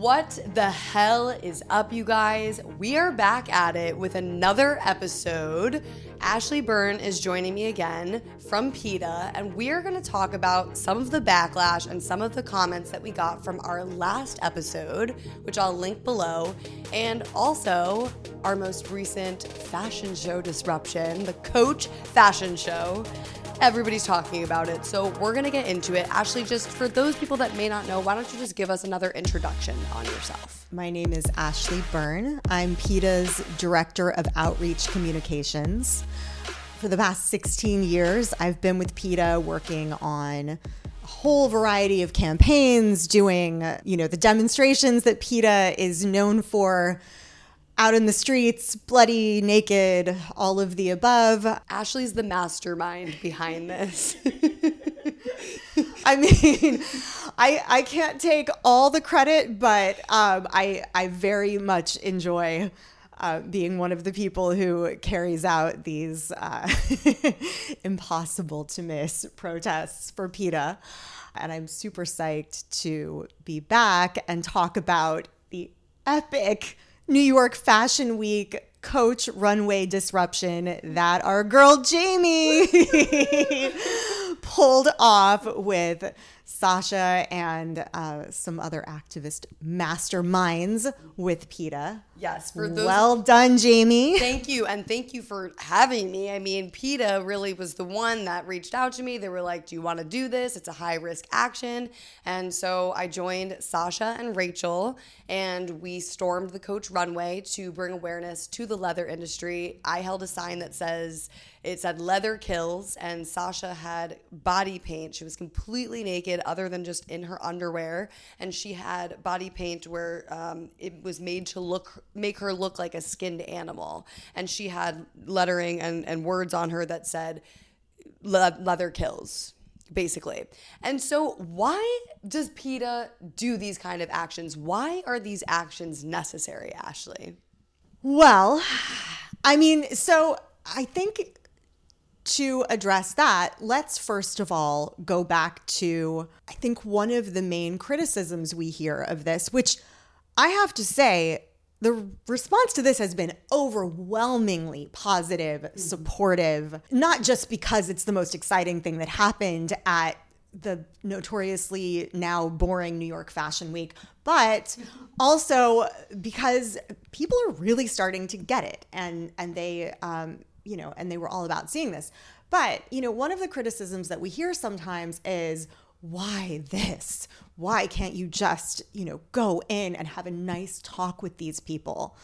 What the hell is up, you guys? We are back at it with another episode. Ashley Byrne is joining me again from PETA, and we are going to talk about some of the backlash and some of the comments that we got from our last episode, which I'll link below, and also our most recent fashion show disruption, the Coach Fashion Show. Everybody's talking about it, so we're gonna get into it. Ashley, just for those people that may not know, why don't you just give us another introduction on yourself? My name is Ashley Byrne. I'm PETA's Director of Outreach Communications. For the past 16 years, I've been with PETA working on a whole variety of campaigns, doing, you know, the demonstrations that PETA is known for out in the streets, bloody, naked, all of the above. Ashley's the mastermind behind this. I mean, I I can't take all the credit, but um, I I very much enjoy. Uh, being one of the people who carries out these uh, impossible to miss protests for PETA. And I'm super psyched to be back and talk about the epic New York Fashion Week coach runway disruption that our girl Jamie pulled off with Sasha and uh, some other activist masterminds with PETA. Yes, for those. Well done, Jamie. Thank you, and thank you for having me. I mean, PETA really was the one that reached out to me. They were like, "Do you want to do this? It's a high risk action." And so I joined Sasha and Rachel, and we stormed the Coach runway to bring awareness to the leather industry. I held a sign that says it said leather kills, and Sasha had body paint. She was completely naked, other than just in her underwear, and she had body paint where um, it was made to look make her look like a skinned animal. And she had lettering and, and words on her that said Le- leather kills basically. And so, why does PETA do these kind of actions? Why are these actions necessary, Ashley? Well, I mean, so I think to address that, let's first of all go back to, I think, one of the main criticisms we hear of this, which I have to say, the response to this has been overwhelmingly positive, mm-hmm. supportive, not just because it's the most exciting thing that happened at the notoriously now boring New York Fashion Week, but also because people are really starting to get it and and they um, you know, and they were all about seeing this. But, you know, one of the criticisms that we hear sometimes is, why this? Why can't you just, you know, go in and have a nice talk with these people?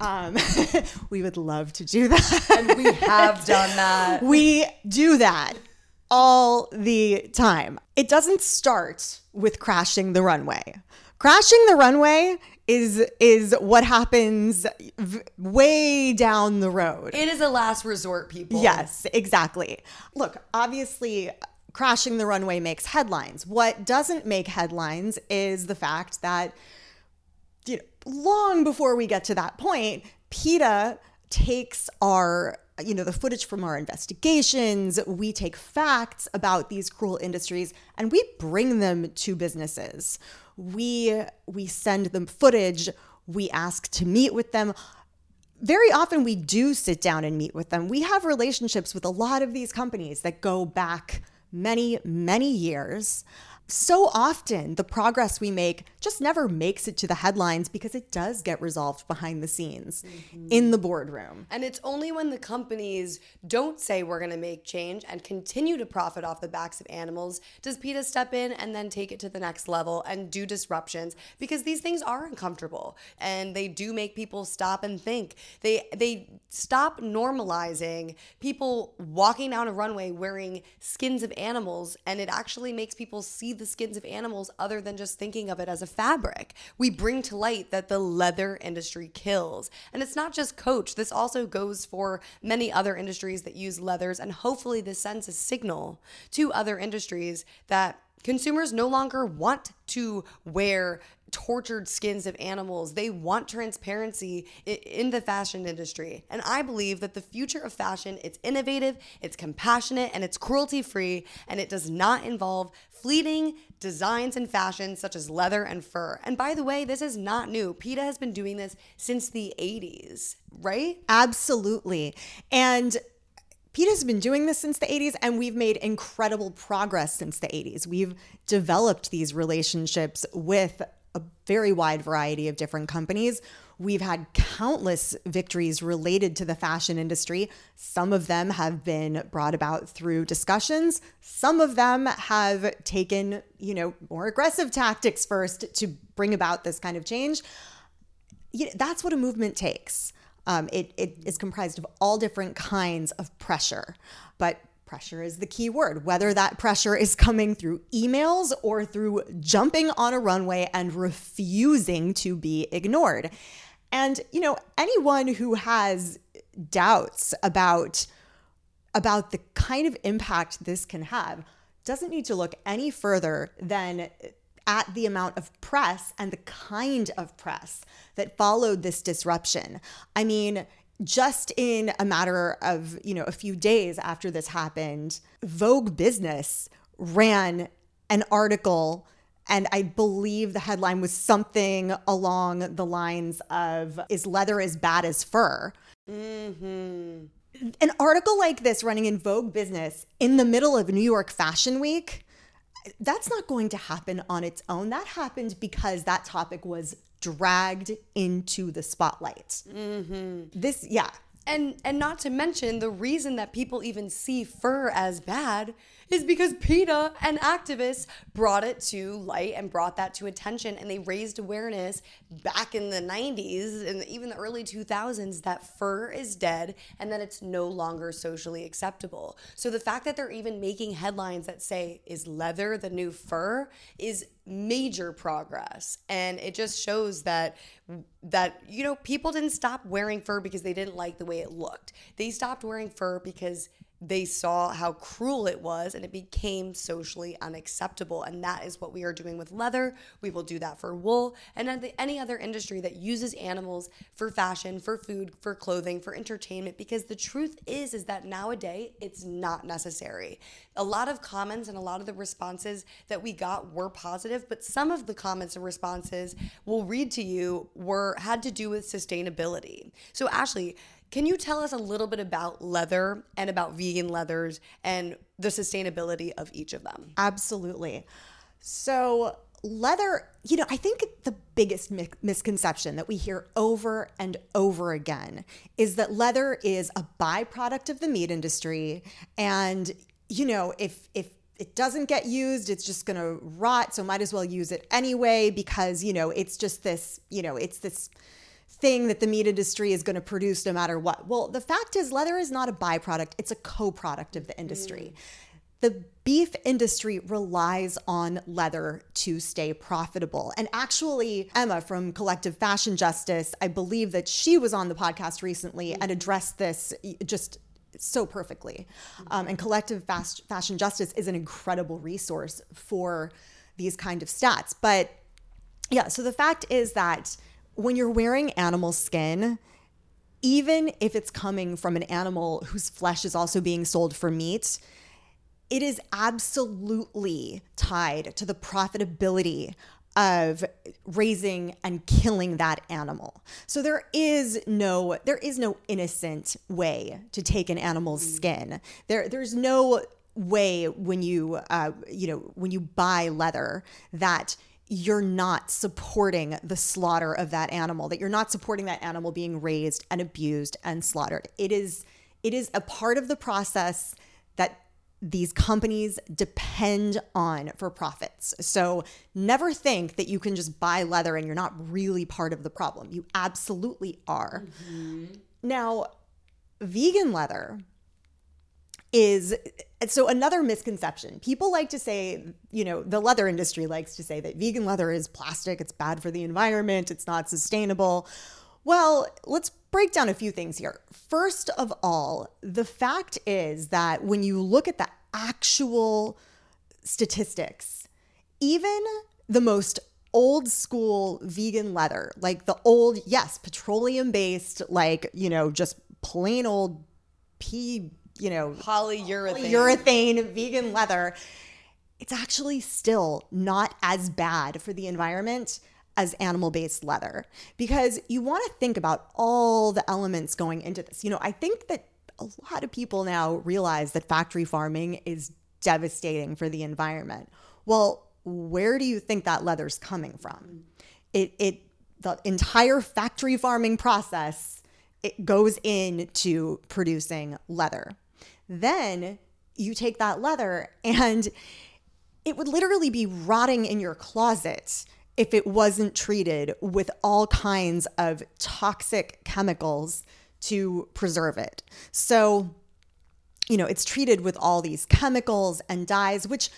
Um, we would love to do that. And we have done that. We do that all the time. It doesn't start with crashing the runway. Crashing the runway is is what happens v- way down the road. It is a last resort, people. Yes, exactly. Look, obviously crashing the runway makes headlines. What doesn't make headlines is the fact that you know, long before we get to that point, PETA takes our you know the footage from our investigations we take facts about these cruel industries and we bring them to businesses. We we send them footage. We ask to meet with them. Very often we do sit down and meet with them. We have relationships with a lot of these companies that go back many many years so often the progress we make just never makes it to the headlines because it does get resolved behind the scenes mm-hmm. in the boardroom. And it's only when the companies don't say we're going to make change and continue to profit off the backs of animals does PETA step in and then take it to the next level and do disruptions because these things are uncomfortable and they do make people stop and think. They they stop normalizing people walking down a runway wearing skins of animals and it actually makes people see the skins of animals other than just thinking of it as a fabric. We bring to light that the leather industry kills. And it's not just Coach, this also goes for many other industries that use leathers. And hopefully, this sends a signal to other industries that consumers no longer want to wear tortured skins of animals. They want transparency in the fashion industry. And I believe that the future of fashion, it's innovative, it's compassionate, and it's cruelty free, and it does not involve fleeting designs and fashions such as leather and fur. And by the way, this is not new. PETA has been doing this since the 80s, right? Absolutely. And PETA's been doing this since the 80s, and we've made incredible progress since the 80s. We've developed these relationships with a very wide variety of different companies. We've had countless victories related to the fashion industry. Some of them have been brought about through discussions. Some of them have taken, you know, more aggressive tactics first to bring about this kind of change. You know, that's what a movement takes. Um, it, it is comprised of all different kinds of pressure, but pressure is the key word. Whether that pressure is coming through emails or through jumping on a runway and refusing to be ignored. And, you know, anyone who has doubts about about the kind of impact this can have doesn't need to look any further than at the amount of press and the kind of press that followed this disruption. I mean, just in a matter of, you know, a few days after this happened, Vogue Business ran an article and I believe the headline was something along the lines of Is leather as bad as fur? Mm-hmm. An article like this running in Vogue Business in the middle of New York Fashion Week that's not going to happen on its own. That happened because that topic was dragged into the spotlight. Mm-hmm. This, yeah. And and not to mention the reason that people even see fur as bad is because PETA and activists brought it to light and brought that to attention and they raised awareness back in the 90s and even the early 2000s that fur is dead and that it's no longer socially acceptable. So the fact that they're even making headlines that say is leather the new fur is major progress and it just shows that that you know people didn't stop wearing fur because they didn't like the way it looked. They stopped wearing fur because they saw how cruel it was and it became socially unacceptable. And that is what we are doing with leather. We will do that for wool and any other industry that uses animals for fashion, for food, for clothing, for entertainment. Because the truth is, is that nowadays it's not necessary. A lot of comments and a lot of the responses that we got were positive, but some of the comments and responses we'll read to you were had to do with sustainability. So Ashley, can you tell us a little bit about leather and about vegan leathers and the sustainability of each of them? Absolutely. So, leather, you know, I think the biggest mi- misconception that we hear over and over again is that leather is a byproduct of the meat industry and you know, if if it doesn't get used, it's just going to rot, so might as well use it anyway because, you know, it's just this, you know, it's this thing that the meat industry is going to produce no matter what. Well, the fact is, leather is not a byproduct, it's a co product of the industry. Mm. The beef industry relies on leather to stay profitable. And actually, Emma from Collective Fashion Justice, I believe that she was on the podcast recently and addressed this just so perfectly. Um, and Collective Fast Fashion Justice is an incredible resource for these kind of stats. But yeah, so the fact is that when you're wearing animal skin, even if it's coming from an animal whose flesh is also being sold for meat, it is absolutely tied to the profitability of raising and killing that animal. So there is no there is no innocent way to take an animal's mm. skin. There there's no way when you uh, you know when you buy leather that you're not supporting the slaughter of that animal that you're not supporting that animal being raised and abused and slaughtered it is it is a part of the process that these companies depend on for profits. So never think that you can just buy leather and you're not really part of the problem. You absolutely are. Mm-hmm. Now, vegan leather is so another misconception. People like to say, you know, the leather industry likes to say that vegan leather is plastic, it's bad for the environment, it's not sustainable. Well, let's break down a few things here. First of all, the fact is that when you look at the actual statistics, even the most old school vegan leather, like the old, yes, petroleum based, like, you know, just plain old pea, you know, Polyurethane. urethane vegan leather, it's actually still not as bad for the environment as animal based leather because you want to think about all the elements going into this. You know, I think that a lot of people now realize that factory farming is devastating for the environment. Well, where do you think that leather's coming from? It it the entire factory farming process it goes into producing leather. Then you take that leather and it would literally be rotting in your closet if it wasn't treated with all kinds of toxic chemicals to preserve it. So, you know, it's treated with all these chemicals and dyes, which,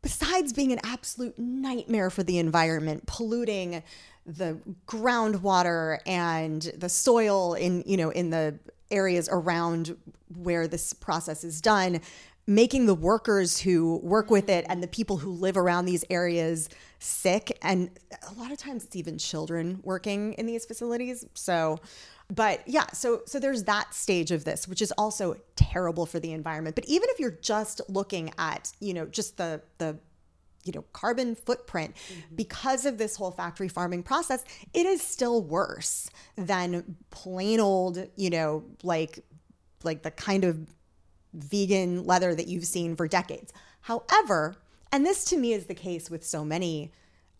besides being an absolute nightmare for the environment, polluting the groundwater and the soil in, you know, in the areas around where this process is done, making the workers who work with it and the people who live around these areas sick. And a lot of times it's even children working in these facilities. So, but yeah, so so there's that stage of this, which is also terrible for the environment. But even if you're just looking at, you know, just the the you know carbon footprint. Because of this whole factory farming process it is still worse than plain old you know like like the kind of vegan leather that you've seen for decades. However and this to me is the case with so many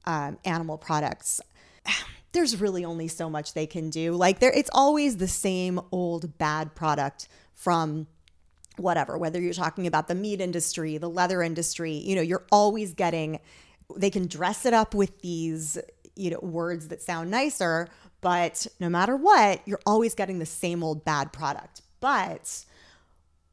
um, animal products there's really only so much they can do. Like there it's always the same old bad product from whatever, whether you're talking about the meat industry, the leather industry, you know, you're always getting, they can dress it up with these, you know, words that sound nicer, but no matter what, you're always getting the same old bad product. But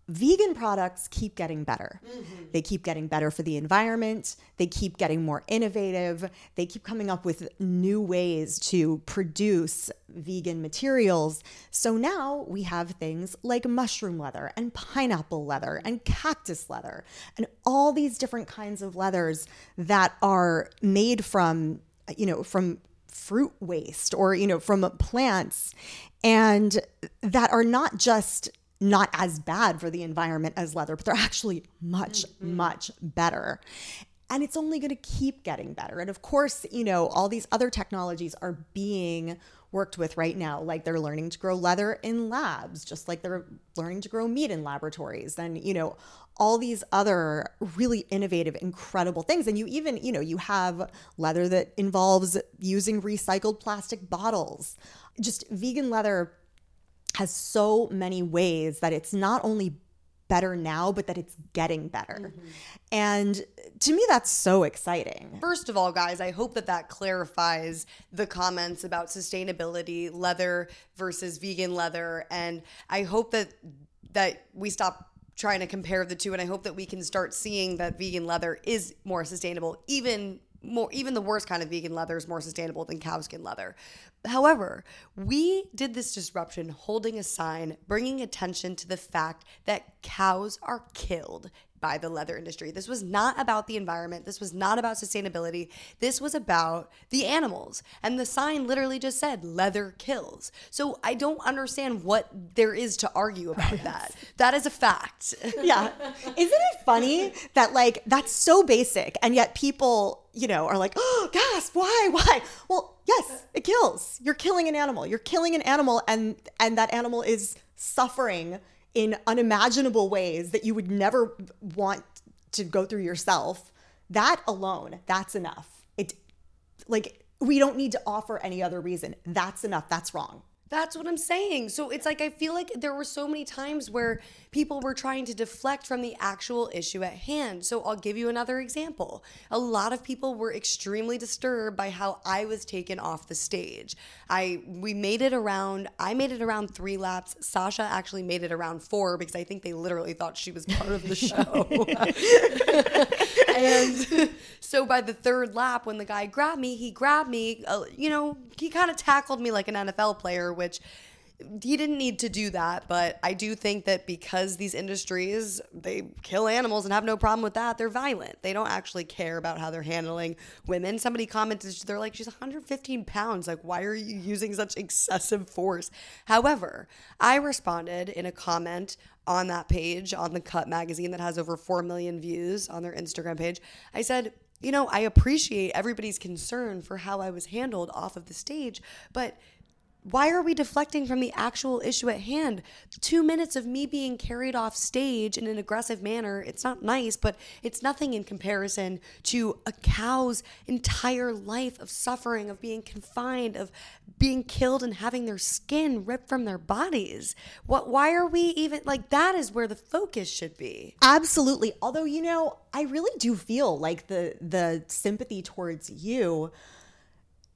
vegan products keep getting better. Mm-hmm. They keep getting better for the environment. They keep getting more innovative. They keep coming up with new ways to produce vegan materials. So now we have things like mushroom leather and pineapple leather and cactus leather and all these different kinds of leathers that are made from, you know, from fruit waste or, you know, from plants and that are not just not as bad for the environment as leather, but they're actually much, mm-hmm. much better. And it's only going to keep getting better. And of course, you know, all these other technologies are being worked with right now. Like they're learning to grow leather in labs, just like they're learning to grow meat in laboratories. And, you know, all these other really innovative, incredible things. And you even, you know, you have leather that involves using recycled plastic bottles. Just vegan leather has so many ways that it's not only better now, but that it's getting better. Mm-hmm. And to me, that's so exciting. First of all, guys, I hope that that clarifies the comments about sustainability, leather versus vegan leather. And I hope that that we stop trying to compare the two and i hope that we can start seeing that vegan leather is more sustainable even more even the worst kind of vegan leather is more sustainable than cow skin leather. However, we did this disruption holding a sign bringing attention to the fact that cows are killed by the leather industry. This was not about the environment. This was not about sustainability. This was about the animals. And the sign literally just said leather kills. So I don't understand what there is to argue about oh, that. That is a fact. yeah. Isn't it funny that like that's so basic and yet people, you know, are like, "Oh, gasp, why? Why?" Well, yes, it kills. You're killing an animal. You're killing an animal and and that animal is suffering in unimaginable ways that you would never want to go through yourself, that alone, that's enough. It like we don't need to offer any other reason. That's enough. That's wrong. That's what I'm saying. So it's like I feel like there were so many times where people were trying to deflect from the actual issue at hand. So I'll give you another example. A lot of people were extremely disturbed by how I was taken off the stage. I we made it around I made it around 3 laps. Sasha actually made it around 4 because I think they literally thought she was part of the show. and so by the third lap when the guy grabbed me, he grabbed me, uh, you know, he kind of tackled me like an NFL player which he didn't need to do that, but I do think that because these industries they kill animals and have no problem with that, they're violent. They don't actually care about how they're handling women. Somebody commented, they're like, she's 115 pounds. Like, why are you using such excessive force? However, I responded in a comment on that page on the Cut magazine that has over 4 million views on their Instagram page. I said, you know, I appreciate everybody's concern for how I was handled off of the stage, but why are we deflecting from the actual issue at hand? Two minutes of me being carried off stage in an aggressive manner, it's not nice, but it's nothing in comparison to a cow's entire life of suffering, of being confined, of being killed and having their skin ripped from their bodies. What why are we even like that is where the focus should be. Absolutely. Although, you know, I really do feel like the the sympathy towards you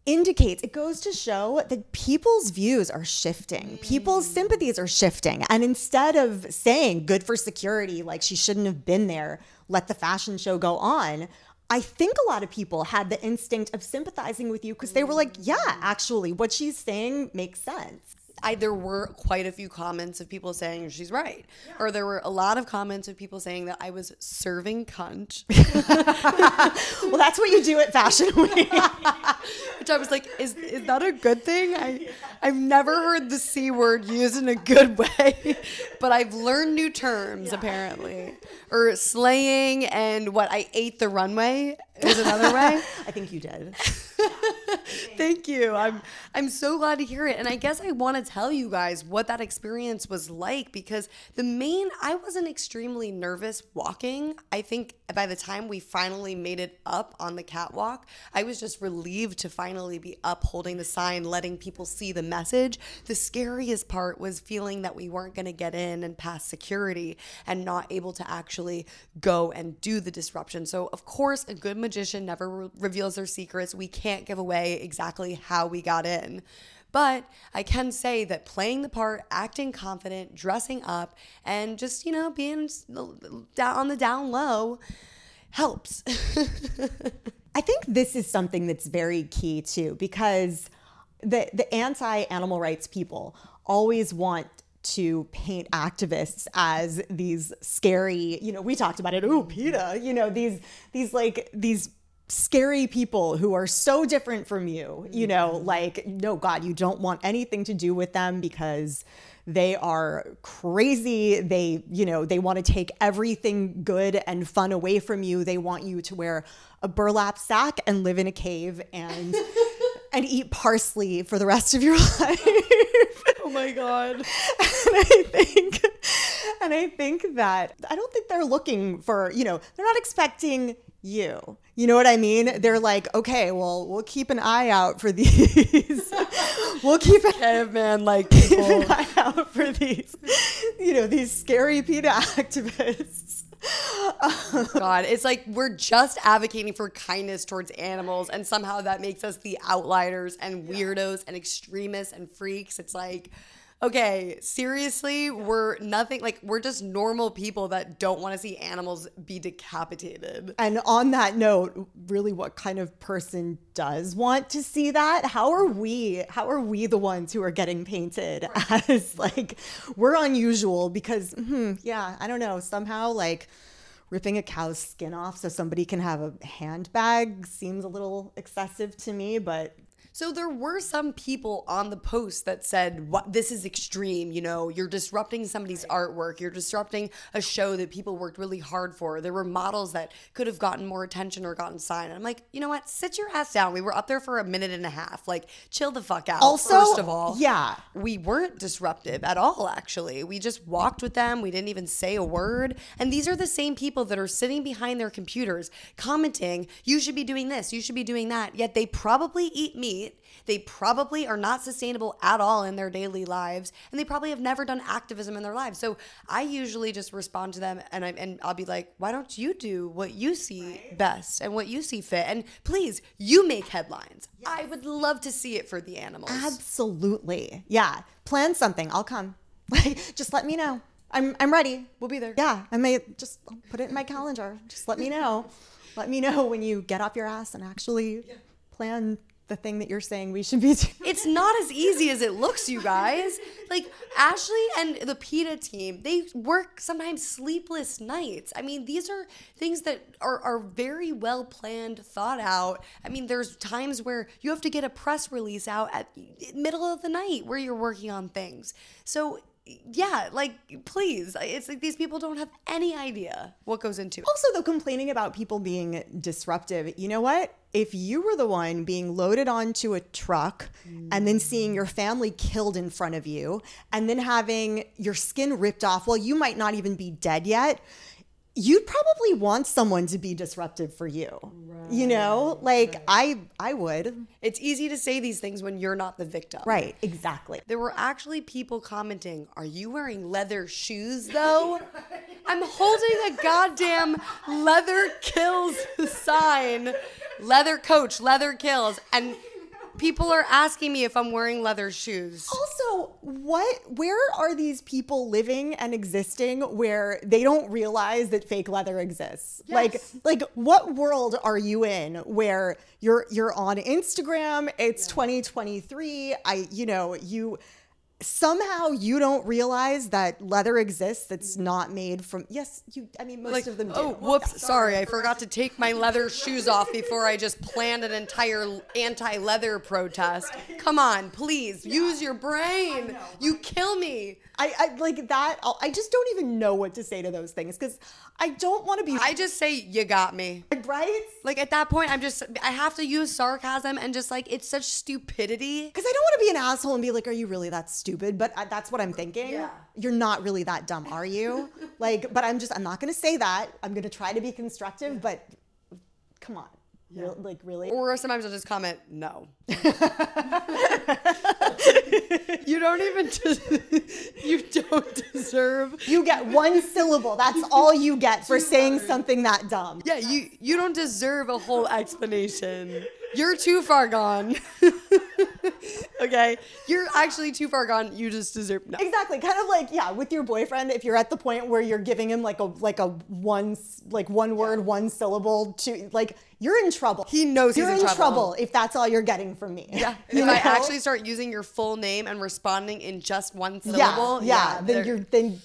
indicates it goes to show that people's views are shifting. People's mm. sympathies are shifting. And instead of saying good for security like she shouldn't have been there let the fashion show go on i think a lot of people had the instinct of sympathizing with you because they were like yeah actually what she's saying makes sense I, there were quite a few comments of people saying she's right, yeah. or there were a lot of comments of people saying that I was serving cunt. well, that's what you do at Fashion Week. Which I was like, is is that a good thing? I I've never heard the c word used in a good way, but I've learned new terms yeah. apparently, or slaying and what I ate the runway is another way. I think you did. Thank you. I'm I'm so glad to hear it. And I guess I want to tell you guys what that experience was like because the main I wasn't extremely nervous walking. I think by the time we finally made it up on the catwalk, I was just relieved to finally be up holding the sign, letting people see the message. The scariest part was feeling that we weren't going to get in and pass security and not able to actually go and do the disruption. So, of course, a good magician never re- reveals their secrets. We can't give away exactly how we got in. But I can say that playing the part, acting confident, dressing up, and just, you know, being on the down low helps. I think this is something that's very key too, because the, the anti animal rights people always want to paint activists as these scary, you know, we talked about it, oh, PETA, you know, these these like these scary people who are so different from you, you know, mm-hmm. like, no, God, you don't want anything to do with them because they are crazy. They, you know, they want to take everything good and fun away from you. They want you to wear a burlap sack and live in a cave and and eat parsley for the rest of your life. oh my god. And I think and I think that I don't think they're looking for, you know, they're not expecting you. You know what I mean? They're like, okay, well, we'll keep an eye out for these. we'll keep an, caveman like keep an eye out for these, you know, these scary PETA activists. God, it's like we're just advocating for kindness towards animals, and somehow that makes us the outliers and weirdos and extremists and freaks. It's like, okay, seriously, we're nothing like we're just normal people that don't want to see animals be decapitated. And on that note, really what kind of person does want to see that? How are we how are we the ones who are getting painted as like we're unusual because hmm, yeah, I don't know, somehow like ripping a cow's skin off so somebody can have a handbag seems a little excessive to me, but so there were some people on the post that said, "What this is extreme. You know, you're disrupting somebody's artwork. You're disrupting a show that people worked really hard for. There were models that could have gotten more attention or gotten signed." And I'm like, you know what? Sit your ass down. We were up there for a minute and a half. Like, chill the fuck out. Also, first of all, yeah, we weren't disruptive at all. Actually, we just walked with them. We didn't even say a word. And these are the same people that are sitting behind their computers commenting, "You should be doing this. You should be doing that." Yet they probably eat meat they probably are not sustainable at all in their daily lives, and they probably have never done activism in their lives. So I usually just respond to them, and I and I'll be like, "Why don't you do what you see right. best and what you see fit? And please, you make headlines. Yes. I would love to see it for the animals. Absolutely, yeah. Plan something. I'll come. Like, just let me know. I'm I'm ready. We'll be there. Yeah, I may just I'll put it in my calendar. Just let me know. let me know when you get off your ass and actually yeah. plan the thing that you're saying we should be doing. It's not as easy as it looks, you guys. Like Ashley and the PETA team, they work sometimes sleepless nights. I mean, these are things that are, are very well planned, thought out. I mean, there's times where you have to get a press release out at middle of the night where you're working on things. So yeah, like please, it's like these people don't have any idea what goes into it. Also, though, complaining about people being disruptive, you know what? If you were the one being loaded onto a truck and then seeing your family killed in front of you and then having your skin ripped off, well, you might not even be dead yet. You'd probably want someone to be disruptive for you. you know? Like I I would. It's easy to say these things when you're not the victim. Right, exactly. There were actually people commenting, Are you wearing leather shoes though? I'm holding a goddamn leather kills sign. Leather coach, leather kills. And people are asking me if I'm wearing leather shoes. Also, what where are these people living and existing where they don't realize that fake leather exists? Like like what world are you in where you're you're on Instagram, it's 2023, I you know, you somehow you don't realize that leather exists that's mm-hmm. not made from yes, you I mean most of them do. Oh, whoops. Sorry, I forgot to take my leather shoes off before I just planned an entire anti leather protest. Come on, please, use your brain. You kill me. I, I like that. I'll- I just don't even know what to say to those things because I don't want to be I just say, You got me. right. Like at that point, I'm just, I have to use sarcasm and just like, it's such stupidity. Because I don't want to be an asshole and be like, "Are you really that stupid?" But I, that's what I'm thinking. Yeah. You're not really that dumb, are you? like, but I'm just, I'm not going to say that. I'm going to try to be constructive, but come on, Real- like really. Or sometimes I'll just comment, No. you don't even, des- you don't deserve. you get one syllable. That's all you get for saying something that dumb. Yeah, you you don't deserve a whole explanation. You're too far gone. okay, you're actually too far gone. You just deserve no. Exactly. Kind of like yeah, with your boyfriend, if you're at the point where you're giving him like a like a one like one word, one syllable to like you're in trouble. He knows he's you're in trouble. if that's all you're getting from me. Yeah, You if I actually start using your full name and responding in just one yeah, syllable, yeah, then you're then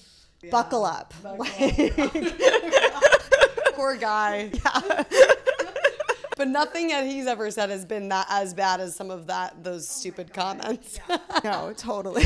buckle up. like poor guy. But nothing that he's ever said has been that as bad as some of that those oh stupid comments. no, totally.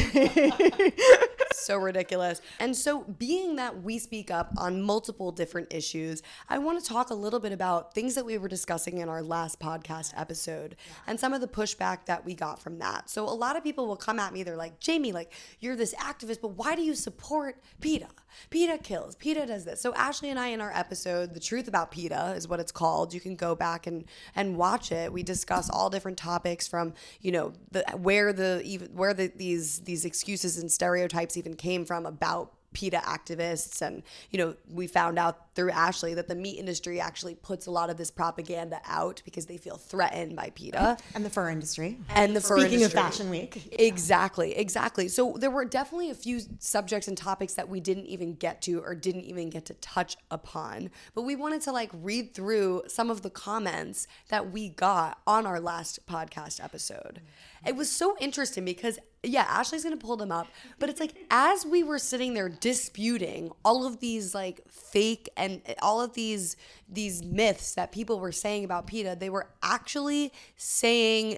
so ridiculous. And so, being that we speak up on multiple different issues, I want to talk a little bit about things that we were discussing in our last podcast episode and some of the pushback that we got from that. So, a lot of people will come at me, they're like, Jamie, like, you're this activist, but why do you support PETA? PETA kills, PETA does this. So, Ashley and I, in our episode, The Truth About PETA is what it's called. You can go back and, and watch it. We discuss all different topics from, you know, the where the even where the, these these excuses and stereotypes even came from about PETA activists. And, you know, we found out through Ashley that the meat industry actually puts a lot of this propaganda out because they feel threatened by PETA. and the fur industry. And the fur industry. Speaking of Fashion Week. Exactly, exactly. So there were definitely a few subjects and topics that we didn't even get to or didn't even get to touch upon. But we wanted to like read through some of the comments that we got on our last podcast episode. It was so interesting because yeah, Ashley's gonna pull them up, but it's like as we were sitting there disputing all of these like fake and all of these these myths that people were saying about PETA, they were actually saying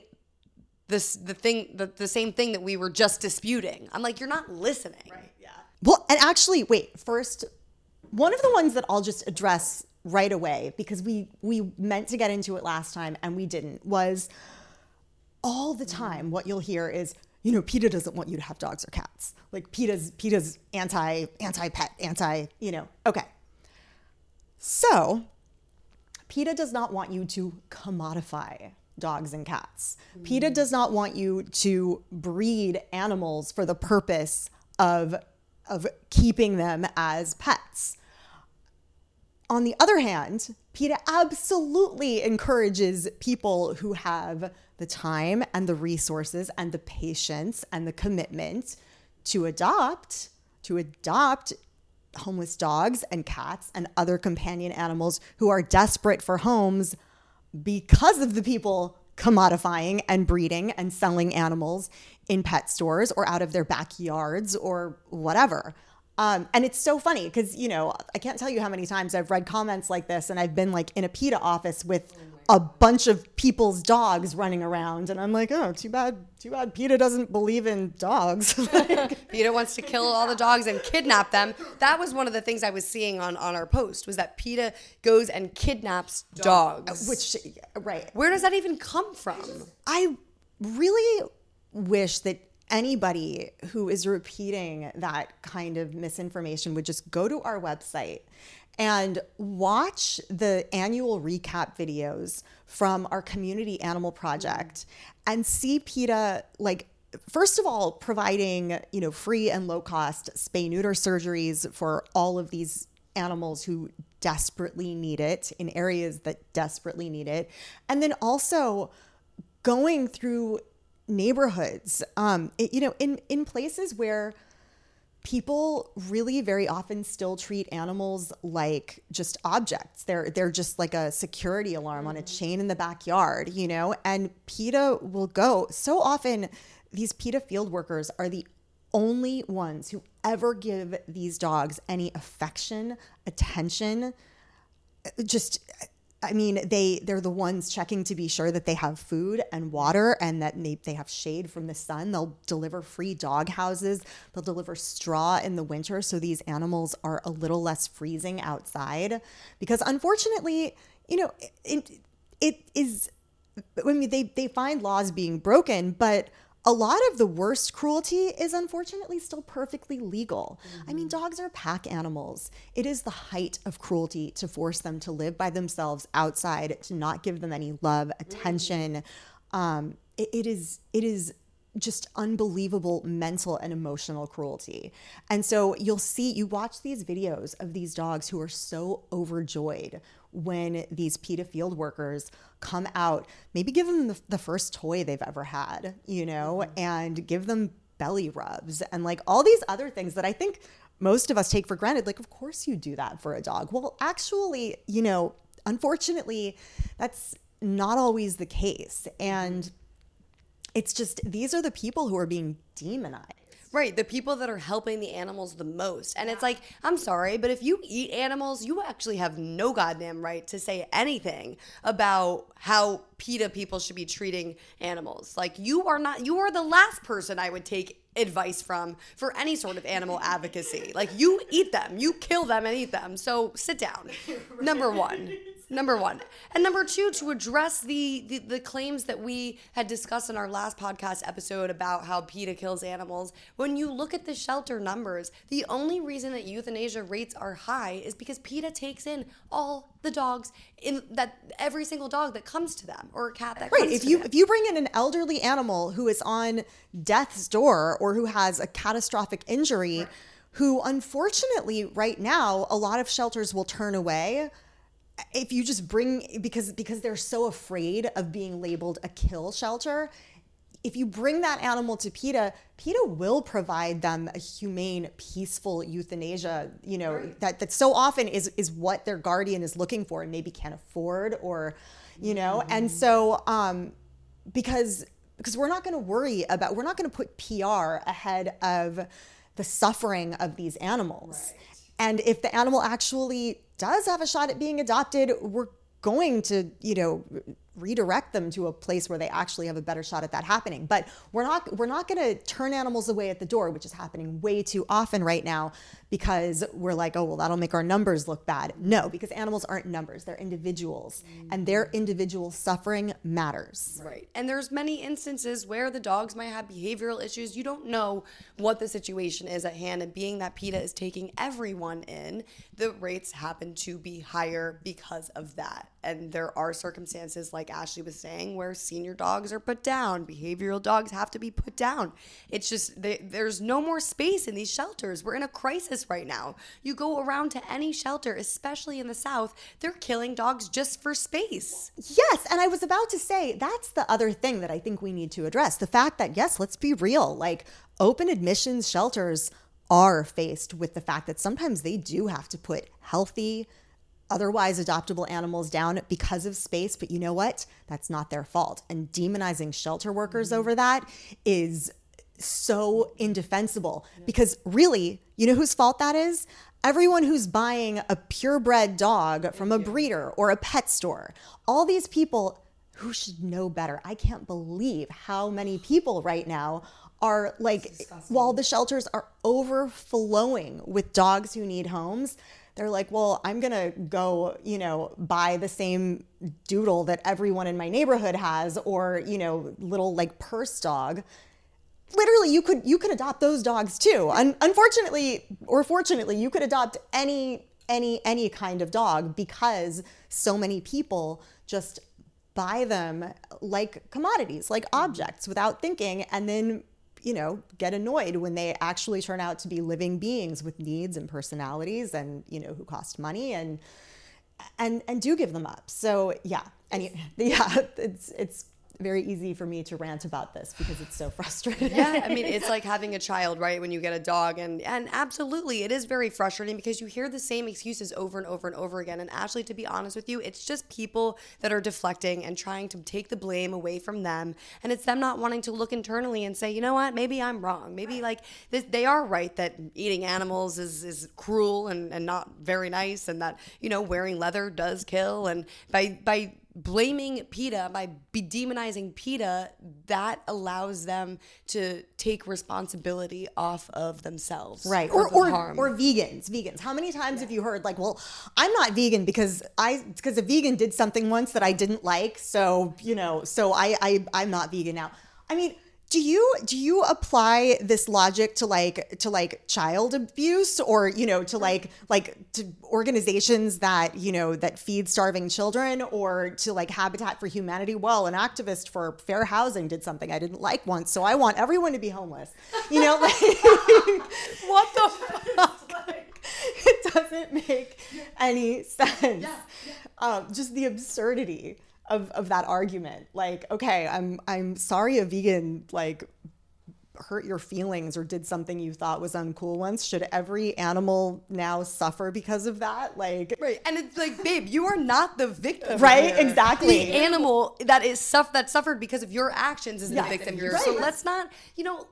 this the thing the, the same thing that we were just disputing. I'm like, you're not listening. Right, yeah. Well, and actually, wait, first, one of the ones that I'll just address right away because we we meant to get into it last time and we didn't was all the time what you'll hear is you know PETA doesn't want you to have dogs or cats. Like PETA's PETA's anti anti pet anti you know okay. So PETA does not want you to commodify dogs and cats. PETA mm. does not want you to breed animals for the purpose of, of keeping them as pets. On the other hand, PETA absolutely encourages people who have the time and the resources and the patience and the commitment to adopt, to adopt homeless dogs and cats and other companion animals who are desperate for homes because of the people commodifying and breeding and selling animals in pet stores or out of their backyards or whatever. Um, and it's so funny because, you know, I can't tell you how many times I've read comments like this and I've been like in a PETA office with a bunch of people's dogs running around. And I'm like, oh, too bad, too bad PETA doesn't believe in dogs. PETA wants to kill all the dogs and kidnap them. That was one of the things I was seeing on, on our post was that PETA goes and kidnaps dogs. Uh, which, right. Where does that even come from? I really wish that anybody who is repeating that kind of misinformation would just go to our website and watch the annual recap videos from our community animal project and see PETA like first of all providing you know free and low cost spay neuter surgeries for all of these animals who desperately need it in areas that desperately need it. And then also going through neighborhoods um, it, you know in in places where people really very often still treat animals like just objects. They're they're just like a security alarm on a mm. chain in the backyard you know? And PETA will go. So often these PETA field workers are the only ones who ever give these dogs any affection attention uh, just I mean, they they're the ones checking to be sure that they have food and water and that they, they have shade from the sun. They'll deliver free dog houses. They'll deliver straw in the winter so these animals are a little less freezing outside. Because unfortunately, you know, it, it is I mean they they find laws being broken, but a lot of the worst cruelty is unfortunately still perfectly legal. Mm-hmm. I mean, dogs are pack animals. It is the height of cruelty to force them to live by themselves outside, to not give them any love, attention. Mm-hmm. Um, it, it is it is just unbelievable mental and emotional cruelty. And so you'll see, you watch these videos of these dogs who are so overjoyed when these PETA field workers come out, maybe give them the, the first toy they've ever had, you know, mm-hmm. and give them belly rubs and like all these other things that I think most of us take for granted. Like, of course you do that for a dog. Well, actually, you know, unfortunately, that's not always the case. And it's just these are the people who are being demonized. Right, the people that are helping the animals the most. And it's like, I'm sorry, but if you eat animals, you actually have no goddamn right to say anything about how PETA people should be treating animals. Like, you are not, you are the last person I would take advice from for any sort of animal advocacy. Like, you eat them, you kill them and eat them. So sit down. Number one number one and number two to address the, the, the claims that we had discussed in our last podcast episode about how PETA kills animals when you look at the shelter numbers the only reason that euthanasia rates are high is because PETA takes in all the dogs in that every single dog that comes to them or a cat that right if you them. if you bring in an elderly animal who is on death's door or who has a catastrophic injury right. who unfortunately right now a lot of shelters will turn away if you just bring because because they're so afraid of being labeled a kill shelter if you bring that animal to PETA, PETA will provide them a humane, peaceful euthanasia, you know, right. that, that so often is is what their guardian is looking for and maybe can't afford or, you know, mm-hmm. and so um because because we're not going to worry about we're not going to put PR ahead of the suffering of these animals. Right. And if the animal actually does have a shot at being adopted, we're going to, you know, redirect them to a place where they actually have a better shot at that happening. But we're not we're not going to turn animals away at the door, which is happening way too often right now because we're like, oh well, that'll make our numbers look bad. No, because animals aren't numbers; they're individuals, mm. and their individual suffering matters. Right. And there's many instances where the dogs might have behavioral issues. You don't know what the situation is at hand, and being that PETA is taking everyone in, the rates happen to be higher because of that. And there are circumstances like Ashley was saying where senior dogs are put down, behavioral dogs have to be put down. It's just they, there's no more space in these shelters. We're in a crisis right now. You go around to any shelter, especially in the South, they're killing dogs just for space. Yes, and I was about to say that's the other thing that I think we need to address. The fact that yes, let's be real, like open admissions shelters are faced with the fact that sometimes they do have to put healthy otherwise adoptable animals down because of space. But you know what? That's not their fault. And demonizing shelter workers over that is so indefensible because really, you know whose fault that is? Everyone who's buying a purebred dog from a breeder or a pet store. All these people who should know better. I can't believe how many people right now are like, while the shelters are overflowing with dogs who need homes, they're like, well, I'm gonna go, you know, buy the same doodle that everyone in my neighborhood has, or you know, little like purse dog. Literally, you could you could adopt those dogs too. Un- unfortunately, or fortunately, you could adopt any any any kind of dog because so many people just buy them like commodities, like mm-hmm. objects without thinking, and then you know get annoyed when they actually turn out to be living beings with needs and personalities and you know who cost money and and and do give them up. So yeah. And yeah it's it's very easy for me to rant about this because it's so frustrating. Yeah, I mean, it's like having a child, right? When you get a dog, and and absolutely, it is very frustrating because you hear the same excuses over and over and over again. And Ashley, to be honest with you, it's just people that are deflecting and trying to take the blame away from them, and it's them not wanting to look internally and say, you know what, maybe I'm wrong. Maybe like this, they are right that eating animals is is cruel and and not very nice, and that you know wearing leather does kill, and by by blaming PETA, by be demonizing PETA, that allows them to take responsibility off of themselves. Right. Or or, harm. or vegans. Vegans. How many times yeah. have you heard like, well, I'm not vegan because I because a vegan did something once that I didn't like. So, you know, so I, I I'm not vegan now. I mean, do you do you apply this logic to like to like child abuse or you know to like like to organizations that you know that feed starving children or to like habitat for humanity? Well an activist for fair housing did something i didn't like once so i want everyone to be homeless. You know like what the fuck it doesn't make any sense. Yeah, yeah. Um, just the absurdity of, of that argument. Like, okay, I'm I'm sorry a vegan like hurt your feelings or did something you thought was uncool once. Should every animal now suffer because of that? Like right. And it's like babe you are not the victim right? here. exactly. The animal that is suff- that suffered because of your actions is yeah, the victim here. Right. so let's not you know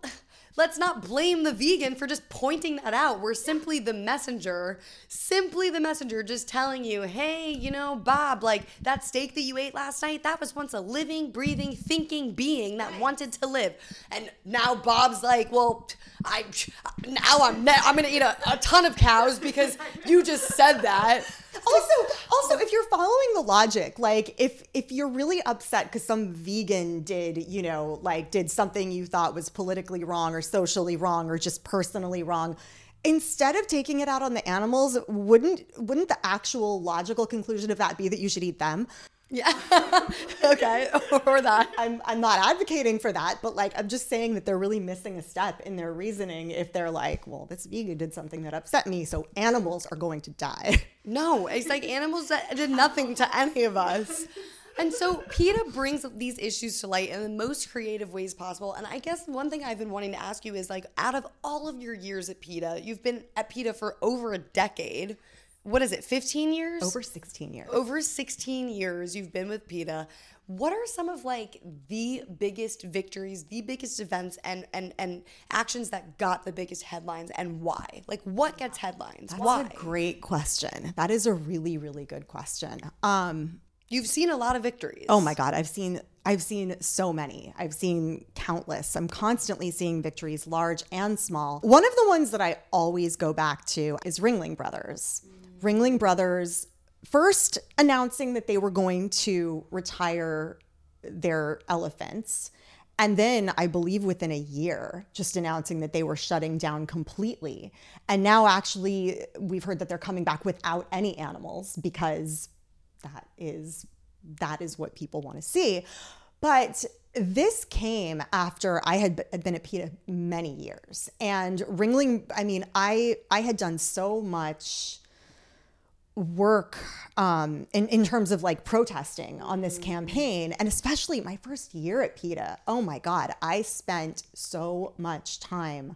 let's not blame the vegan for just pointing that out. We're simply the messenger, simply the messenger, just telling you, hey, you know, Bob, like that steak that you ate last night, that was once a living, breathing, thinking being that wanted to live. And now Bob's like, well, I now I'm ne- I'm gonna eat a, a ton of cows because you just said that also also if you're following the logic like if if you're really upset because some vegan did you know like did something you thought was politically wrong or socially wrong or just personally wrong instead of taking it out on the animals wouldn't wouldn't the actual logical conclusion of that be that you should eat them yeah. okay. Or that. I'm I'm not advocating for that, but like I'm just saying that they're really missing a step in their reasoning if they're like, well, this vegan did something that upset me, so animals are going to die. No, it's like animals that did nothing to any of us. And so PETA brings these issues to light in the most creative ways possible. And I guess one thing I've been wanting to ask you is like, out of all of your years at PETA, you've been at PETA for over a decade what is it, 15 years? Over 16 years. Over 16 years you've been with PETA. What are some of like the biggest victories, the biggest events and and and actions that got the biggest headlines and why? Like what gets headlines? That's why? a great question. That is a really really good question. Um You've seen a lot of victories. Oh my god, I've seen I've seen so many. I've seen countless. I'm constantly seeing victories large and small. One of the ones that I always go back to is Ringling Brothers. Mm Ringling Brothers first announcing that they were going to retire their elephants. And then I believe within a year, just announcing that they were shutting down completely. And now, actually, we've heard that they're coming back without any animals because that is that is what people want to see. But this came after I had been at PETA many years, and Ringling. I mean, I I had done so much work um, in, in terms of like protesting on this campaign and especially my first year at PETA. Oh my God, I spent so much time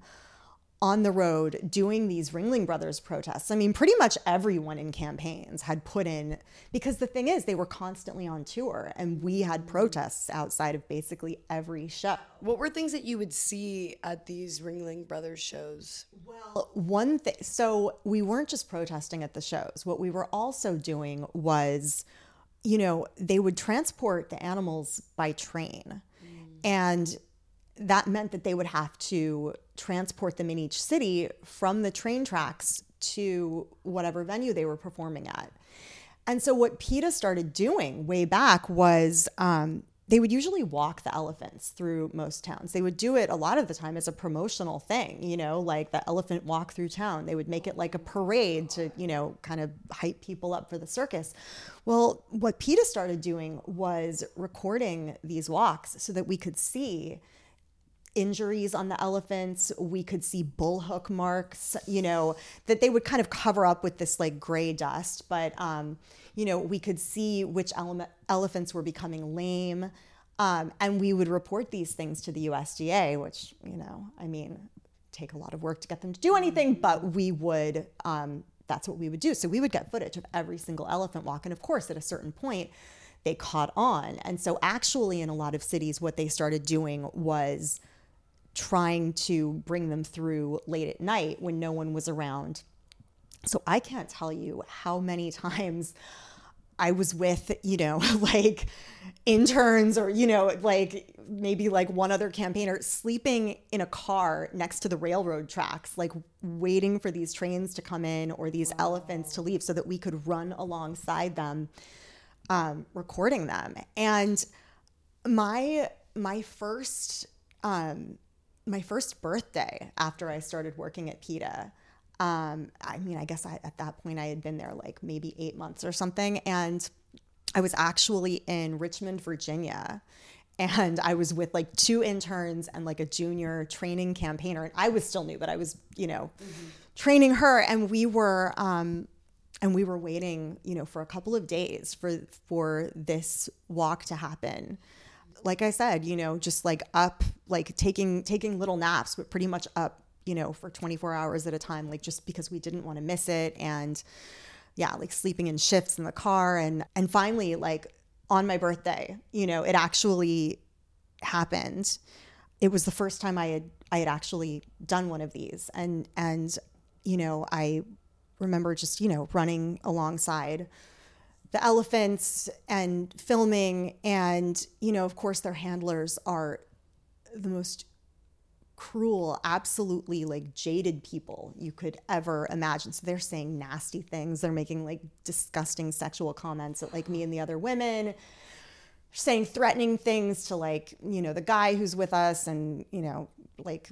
on the road doing these Ringling Brothers protests. I mean, pretty much everyone in campaigns had put in, because the thing is, they were constantly on tour and we had protests outside of basically every show. What were things that you would see at these Ringling Brothers shows? Well, one thing, so we weren't just protesting at the shows. What we were also doing was, you know, they would transport the animals by train. Mm. And that meant that they would have to transport them in each city from the train tracks to whatever venue they were performing at. And so, what PETA started doing way back was um, they would usually walk the elephants through most towns. They would do it a lot of the time as a promotional thing, you know, like the elephant walk through town. They would make it like a parade to, you know, kind of hype people up for the circus. Well, what PETA started doing was recording these walks so that we could see injuries on the elephants. We could see bullhook marks, you know, that they would kind of cover up with this like gray dust. But, um, you know, we could see which ele- elephants were becoming lame. Um, and we would report these things to the USDA, which, you know, I mean, take a lot of work to get them to do anything, but we would, um, that's what we would do. So we would get footage of every single elephant walk. And of course, at a certain point, they caught on. And so, actually, in a lot of cities, what they started doing was trying to bring them through late at night when no one was around. So I can't tell you how many times I was with, you know, like interns or, you know, like maybe like one other campaigner sleeping in a car next to the railroad tracks, like waiting for these trains to come in or these wow. elephants to leave so that we could run alongside them, um, recording them. And my, my first, um, my first birthday after I started working at PETA. Um, I mean, I guess I, at that point I had been there like maybe eight months or something. And I was actually in Richmond, Virginia. And I was with like two interns and like a junior training campaigner. And I was still new, but I was, you know, mm-hmm. training her. And we were, um, and we were waiting, you know, for a couple of days for for this walk to happen like I said, you know, just like up, like taking taking little naps, but pretty much up, you know, for 24 hours at a time, like just because we didn't want to miss it, and yeah, like sleeping in shifts in the car, and and finally, like on my birthday, you know, it actually happened. It was the first time I had I had actually done one of these, and and you know, I remember just you know running alongside the elephants and filming and you know of course their handlers are the most cruel absolutely like jaded people you could ever imagine. So they're saying nasty things. They're making like disgusting sexual comments at like me and the other women. Saying threatening things to like you know the guy who's with us and you know like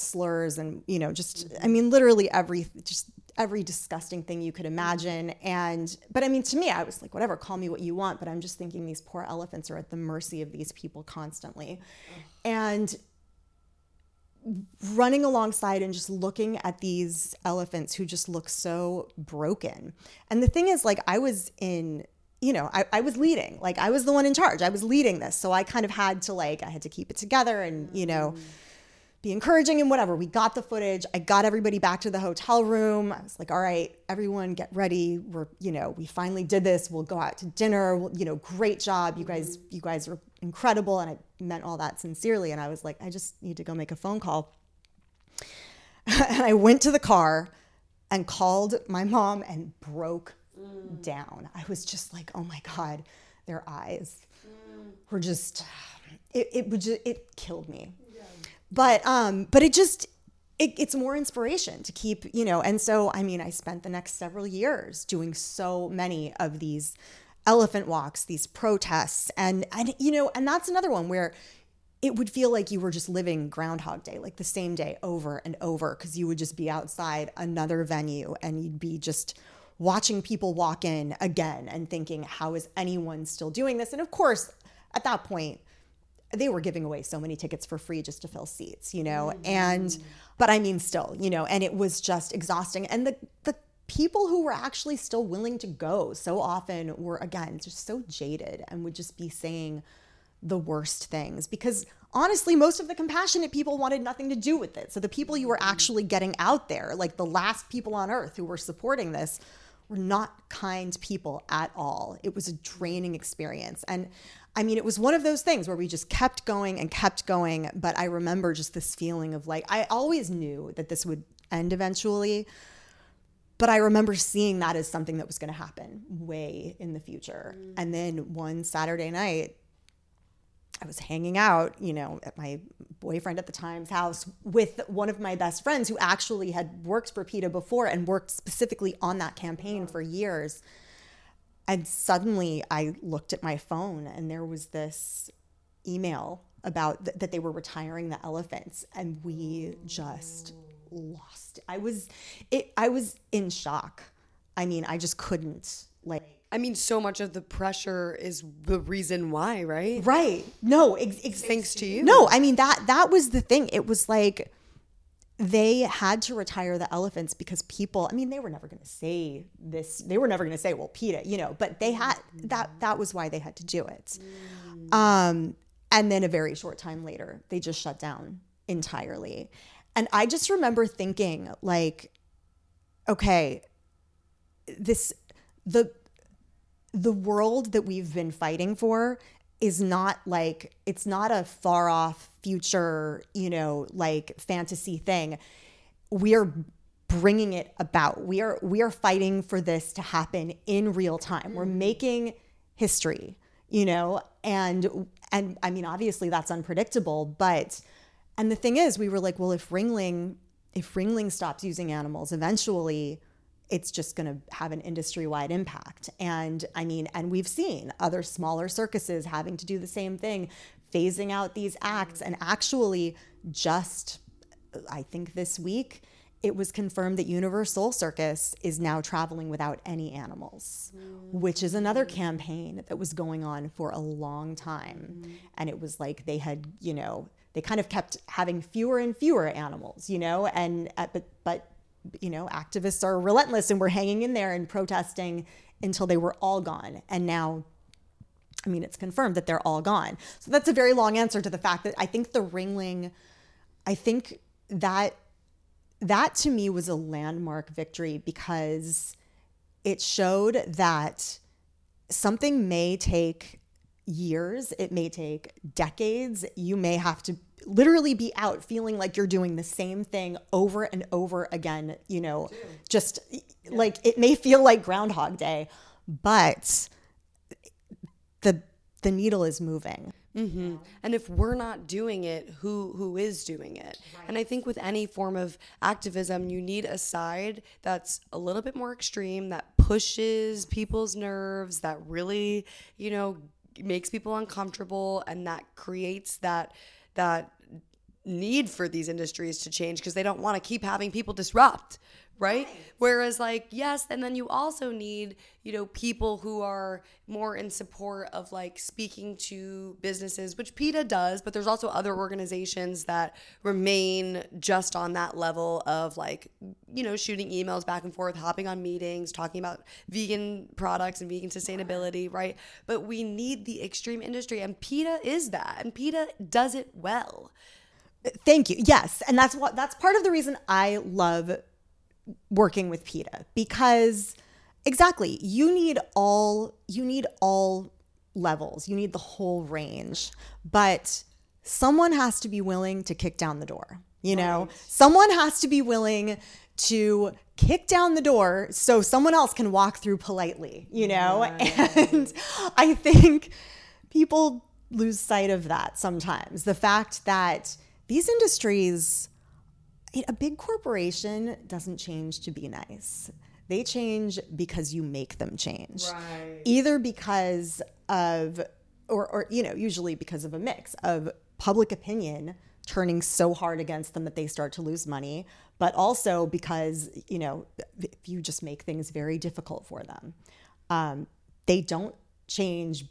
slurs and you know just i mean literally every just every disgusting thing you could imagine. And, but I mean, to me, I was like, whatever, call me what you want. But I'm just thinking these poor elephants are at the mercy of these people constantly. And running alongside and just looking at these elephants who just look so broken. And the thing is, like, I was in you know, I, I was leading, like I was the one in charge. I was leading this. So I kind of had to like, I had to keep it together and, you know, mm be encouraging and whatever. We got the footage. I got everybody back to the hotel room. I was like, all right, everyone get ready. We're, you know, we finally did this. We'll go out to dinner. We'll, you know, great job. You guys, you guys are incredible. And I meant all that sincerely. And I was like, I just need to go make a phone call. and I went to the car and called my mom and broke mm. down. I was just like, oh my God, their eyes mm. were just, it, it would just, it killed me but um but it just it, it's more inspiration to keep you know and so i mean i spent the next several years doing so many of these elephant walks these protests and and you know and that's another one where it would feel like you were just living groundhog day like the same day over and over because you would just be outside another venue and you'd be just watching people walk in again and thinking how is anyone still doing this? And of course at that point they were giving away so many tickets for free just to fill seats, you know, mm-hmm. and but I mean still, you know, and it was just exhausting. And the the people who were actually still willing to go so often were again just so jaded and would just be saying the worst things because honestly, most of the compassionate people wanted nothing to do with it. So the people you were actually getting out there, like the last people on earth who were supporting this, were not kind people at all. It was a draining experience. And I mean, it was one of those things where we just kept going and kept going. But I remember just this feeling of like, I always knew that this would end eventually. But I remember seeing that as something that was going to happen way in the future. Mm. And then one Saturday night, I was hanging out, you know, at my boyfriend at the time's house with one of my best friends who actually had worked for PETA before and worked specifically on that campaign for years. And suddenly I looked at my phone and there was this email about th- that they were retiring the elephants and we just lost. I was it I was in shock. I mean, I just couldn't like I mean, so much of the pressure is the reason why, right? Right. No, ex- ex- thanks to you. No, I mean that that was the thing. It was like they had to retire the elephants because people i mean they were never going to say this they were never going to say well PETA you know but they had that that was why they had to do it. Um and then a very short time later they just shut down entirely. And i just remember thinking like okay this the the world that we've been fighting for is not like it's not a far off future, you know, like fantasy thing. We are bringing it about. We are we are fighting for this to happen in real time. We're mm. making history, you know, and and I mean obviously that's unpredictable, but and the thing is we were like, well if Ringling if Ringling stops using animals, eventually it's just going to have an industry wide impact. And I mean, and we've seen other smaller circuses having to do the same thing, phasing out these acts. And actually, just I think this week, it was confirmed that UniverSoul Circus is now traveling without any animals, mm. which is another campaign that was going on for a long time. Mm. And it was like they had, you know, they kind of kept having fewer and fewer animals, you know, and uh, but but you know, activists are relentless and we're hanging in there and protesting until they were all gone. And now, I mean, it's confirmed that they're all gone. So that's a very long answer to the fact that I think the Ringling, I think that that to me was a landmark victory because it showed that something may take years, it may take decades. You may have to literally be out feeling like you're doing the same thing over and over again, you know, just yeah. like it may feel like groundhog day, but the the needle is moving. Mm-hmm. And if we're not doing it, who who is doing it? Right. And I think with any form of activism, you need a side that's a little bit more extreme, that pushes people's nerves, that really, you know, makes people uncomfortable, and that creates that that need for these industries to change because they don't want to keep having people disrupt right? Whereas like yes, and then you also need, you know, people who are more in support of like speaking to businesses, which PETA does, but there's also other organizations that remain just on that level of like, you know, shooting emails back and forth, hopping on meetings, talking about vegan products and vegan sustainability, right? But we need the extreme industry and PETA is that. And PETA does it well. Thank you. Yes, and that's what that's part of the reason I love working with PETA because exactly you need all you need all levels. You need the whole range. But someone has to be willing to kick down the door you know? Right. someone has to be willing to kick down the door so someone else can walk through politely you know? Right. and i think people lose sight of that sometimes. The fact that these industries a big corporation doesn't change to be nice. They change because you make them change. Right. Either because of or or you know, usually because of a mix of public opinion turning so hard against them that they start to lose money, but also because, you know, if you just make things very difficult for them. Um, they don't change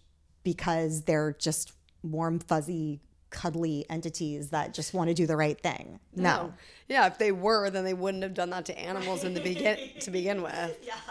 because they're just warm, fuzzy cuddly entities that just want to do the right thing. No. no. Yeah, if they were, then they wouldn't have done that to animals in the begin to begin with. Yeah.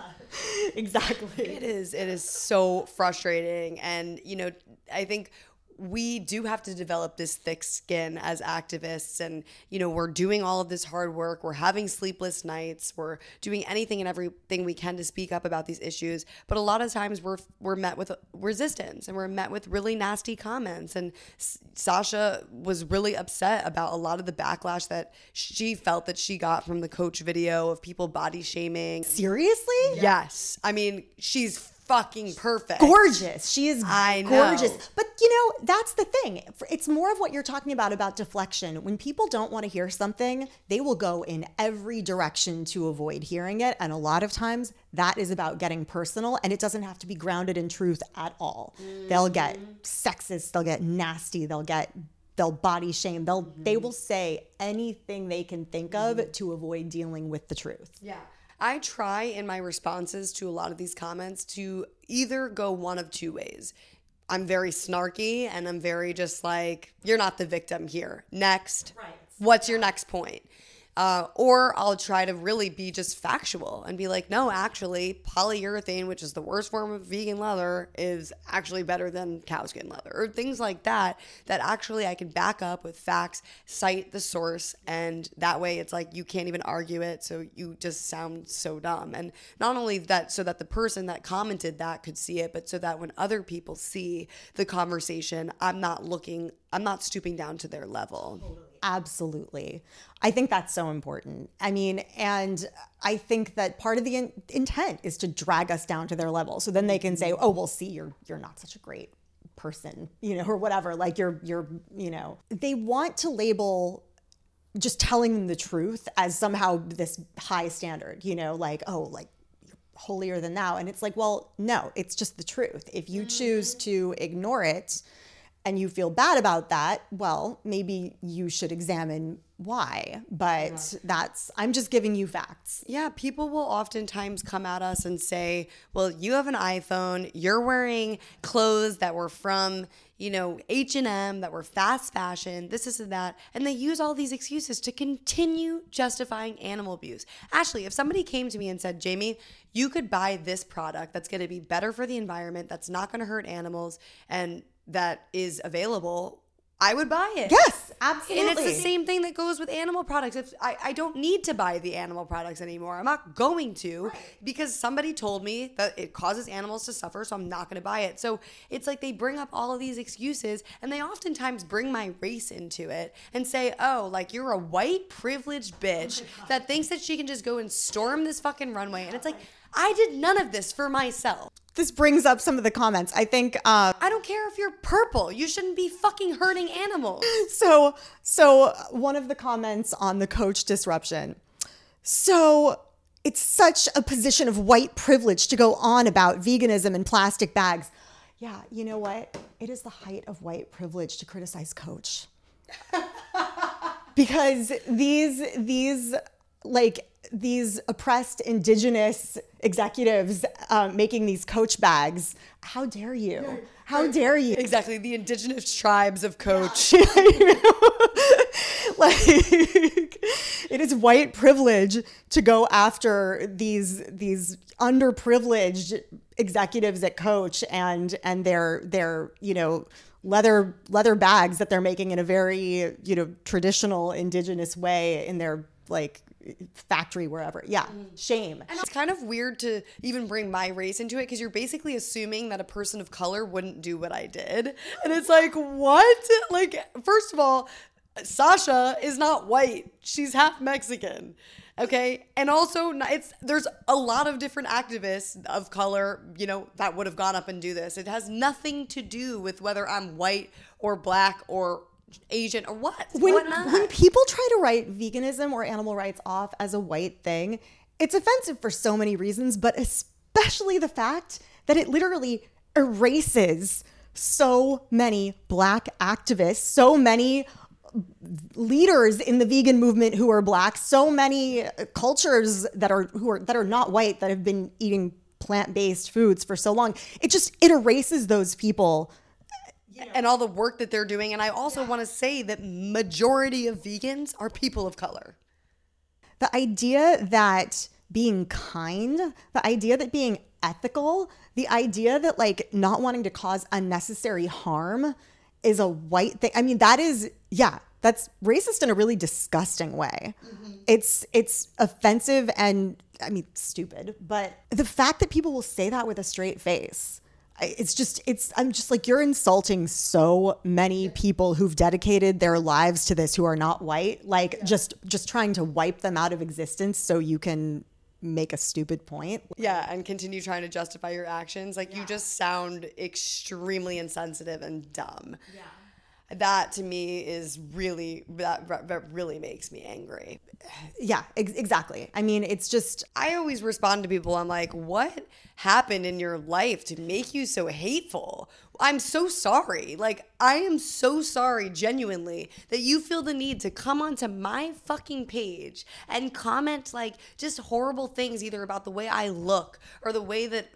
Exactly. It is it is so frustrating and you know, I think we do have to develop this thick skin as activists and you know we're doing all of this hard work. We're having sleepless nights. We're doing anything and everything we can to speak up about these issues. But a lot of times we're we're met with resistance and we're met with really nasty comments. And S- Sasha was really upset about a lot of the backlash that she felt that she got from the coach video of people body shaming. Seriously? yes. I mean she's fucking perfect gorgeous. She is I know. gorgeous. But you know, that's the thing. It's more of what you're talking about about deflection. When people don't want to hear something, they will go in every direction to avoid hearing it, and a lot of times that is about getting personal and it doesn't have to be grounded in truth at all. They'll get mm-hmm. sexist, they'll get nasty, they'll get they'll body shame. They'll they mm-hmm. will say anything they can think of mm-hmm. to avoid dealing with the truth. Yeah. I try in my responses to a lot of these comments to either go one of two ways. I'm very snarky and I'm very just like, you're not the victim here. Next. Right. What's your next point? Uh, or I'll try to really be just factual and be like, no, actually, polyurethane, which is the worst form of vegan leather, is actually better than cowskin leather, or things like that. That actually I can back up with facts, cite the source, and that way it's like you can't even argue it, so you just sound so dumb. And not only that, so that the person that commented that could see it, but so that when other people see the conversation, I'm not looking, I'm not stooping down to their level. Absolutely. I think that's so important. I mean, and I think that part of the in- intent is to drag us down to their level. So then they can say, "Oh, well, see, you're you're not such a great person," you know, or whatever. Like you're you're, you know, they want to label just telling them the truth as somehow this high standard, you know, like, "Oh, like holier than thou." And it's like, "Well, no, it's just the truth. If you choose mm-hmm. to ignore it, and you feel bad about that, well, maybe you should examine why. But that's, I'm just giving you facts. Yeah, people will oftentimes come at us and say, "Well, you have an iPhone, you're wearing clothes that were from, you know, H&M that were fast fashion, this this and that." And they use all these excuses to continue justifying animal abuse. Ashley, if somebody came to me and said, "Jamie, you could buy this product that's going to be better for the environment, that's not going to hurt animals and that is available, I would buy it. Yes, absolutely. And it's the same thing that goes with animal products. If I, I don't need to buy the animal products anymore. I'm not going to because somebody told me that it causes animals to suffer, so I'm not going to buy it. So it's like they bring up all of these excuses and they oftentimes bring my race into it and say, oh, like you're a white privileged bitch oh that thinks that she can just go and storm this fucking runway. And it's like, I did none of this for myself. This brings up some of the comments. I think uh, I don't care if you're purple. You shouldn't be fucking hurting animals. so. So one of the comments on the coach disruption. So it's such a position of white privilege to go on about veganism and plastic bags. Yeah, you know what? It is the height of white privilege to criticize Coach. because these these like these oppressed indigenous executives um, making these coach bags how dare you how dare you Exactly. The indigenous tribes of Coach. like it is white privilege to go after these these underprivileged executives at coach and and their their you know leather leather bags that they're making in a very you know traditional indigenous way in their like factory wherever yeah mm. shame and It's kind of weird to even bring my race into it because you're basically assuming that a person of color wouldn't do what I did. And it's like, what? Like, first of all, Sasha is not white. She's half Mexican. Okay? And also it's there's a lot of different activists of color, you know, that would have gone up and do this. It has nothing to do with whether I'm white or black or Asian or what. when, when people try to write veganism or animal rights off as a white thing, it's offensive for so many reasons, but especially the fact that it literally erases so many black activists, so many leaders in the vegan movement who are black, so many cultures that are who are that are not white that have been eating plant-based foods for so long. It just it erases those people and all the work that they're doing. And I also want to say that majority of vegans are people of color. the idea that being kind, the idea that being ethical, the idea that like not wanting to cause unnecessary harm is a white thing. I mean, that is yeah, that's racist in a really disgusting way. Mm-hmm. It's it's offensive and I mean stupid, but the fact that people will say that with a straight face it's just it's i'm just like you're insulting so many people who've dedicated their lives to this who are not white like just just trying to wipe them out of existence so you can make a stupid point Yeah, and continue trying to justify your actions. Like you just sound extremely insensitive and dumb. Yeah. That to me is really that, that really makes me angry. yeah ex- exactly i mean it's just I always respond to people. I'm like, what happened in your life to make you so hateful? I'm so sorry. Like, I am so sorry, genuinely, that you feel the need to come onto my fucking page and comment like just horrible things, either about the way I look or the way that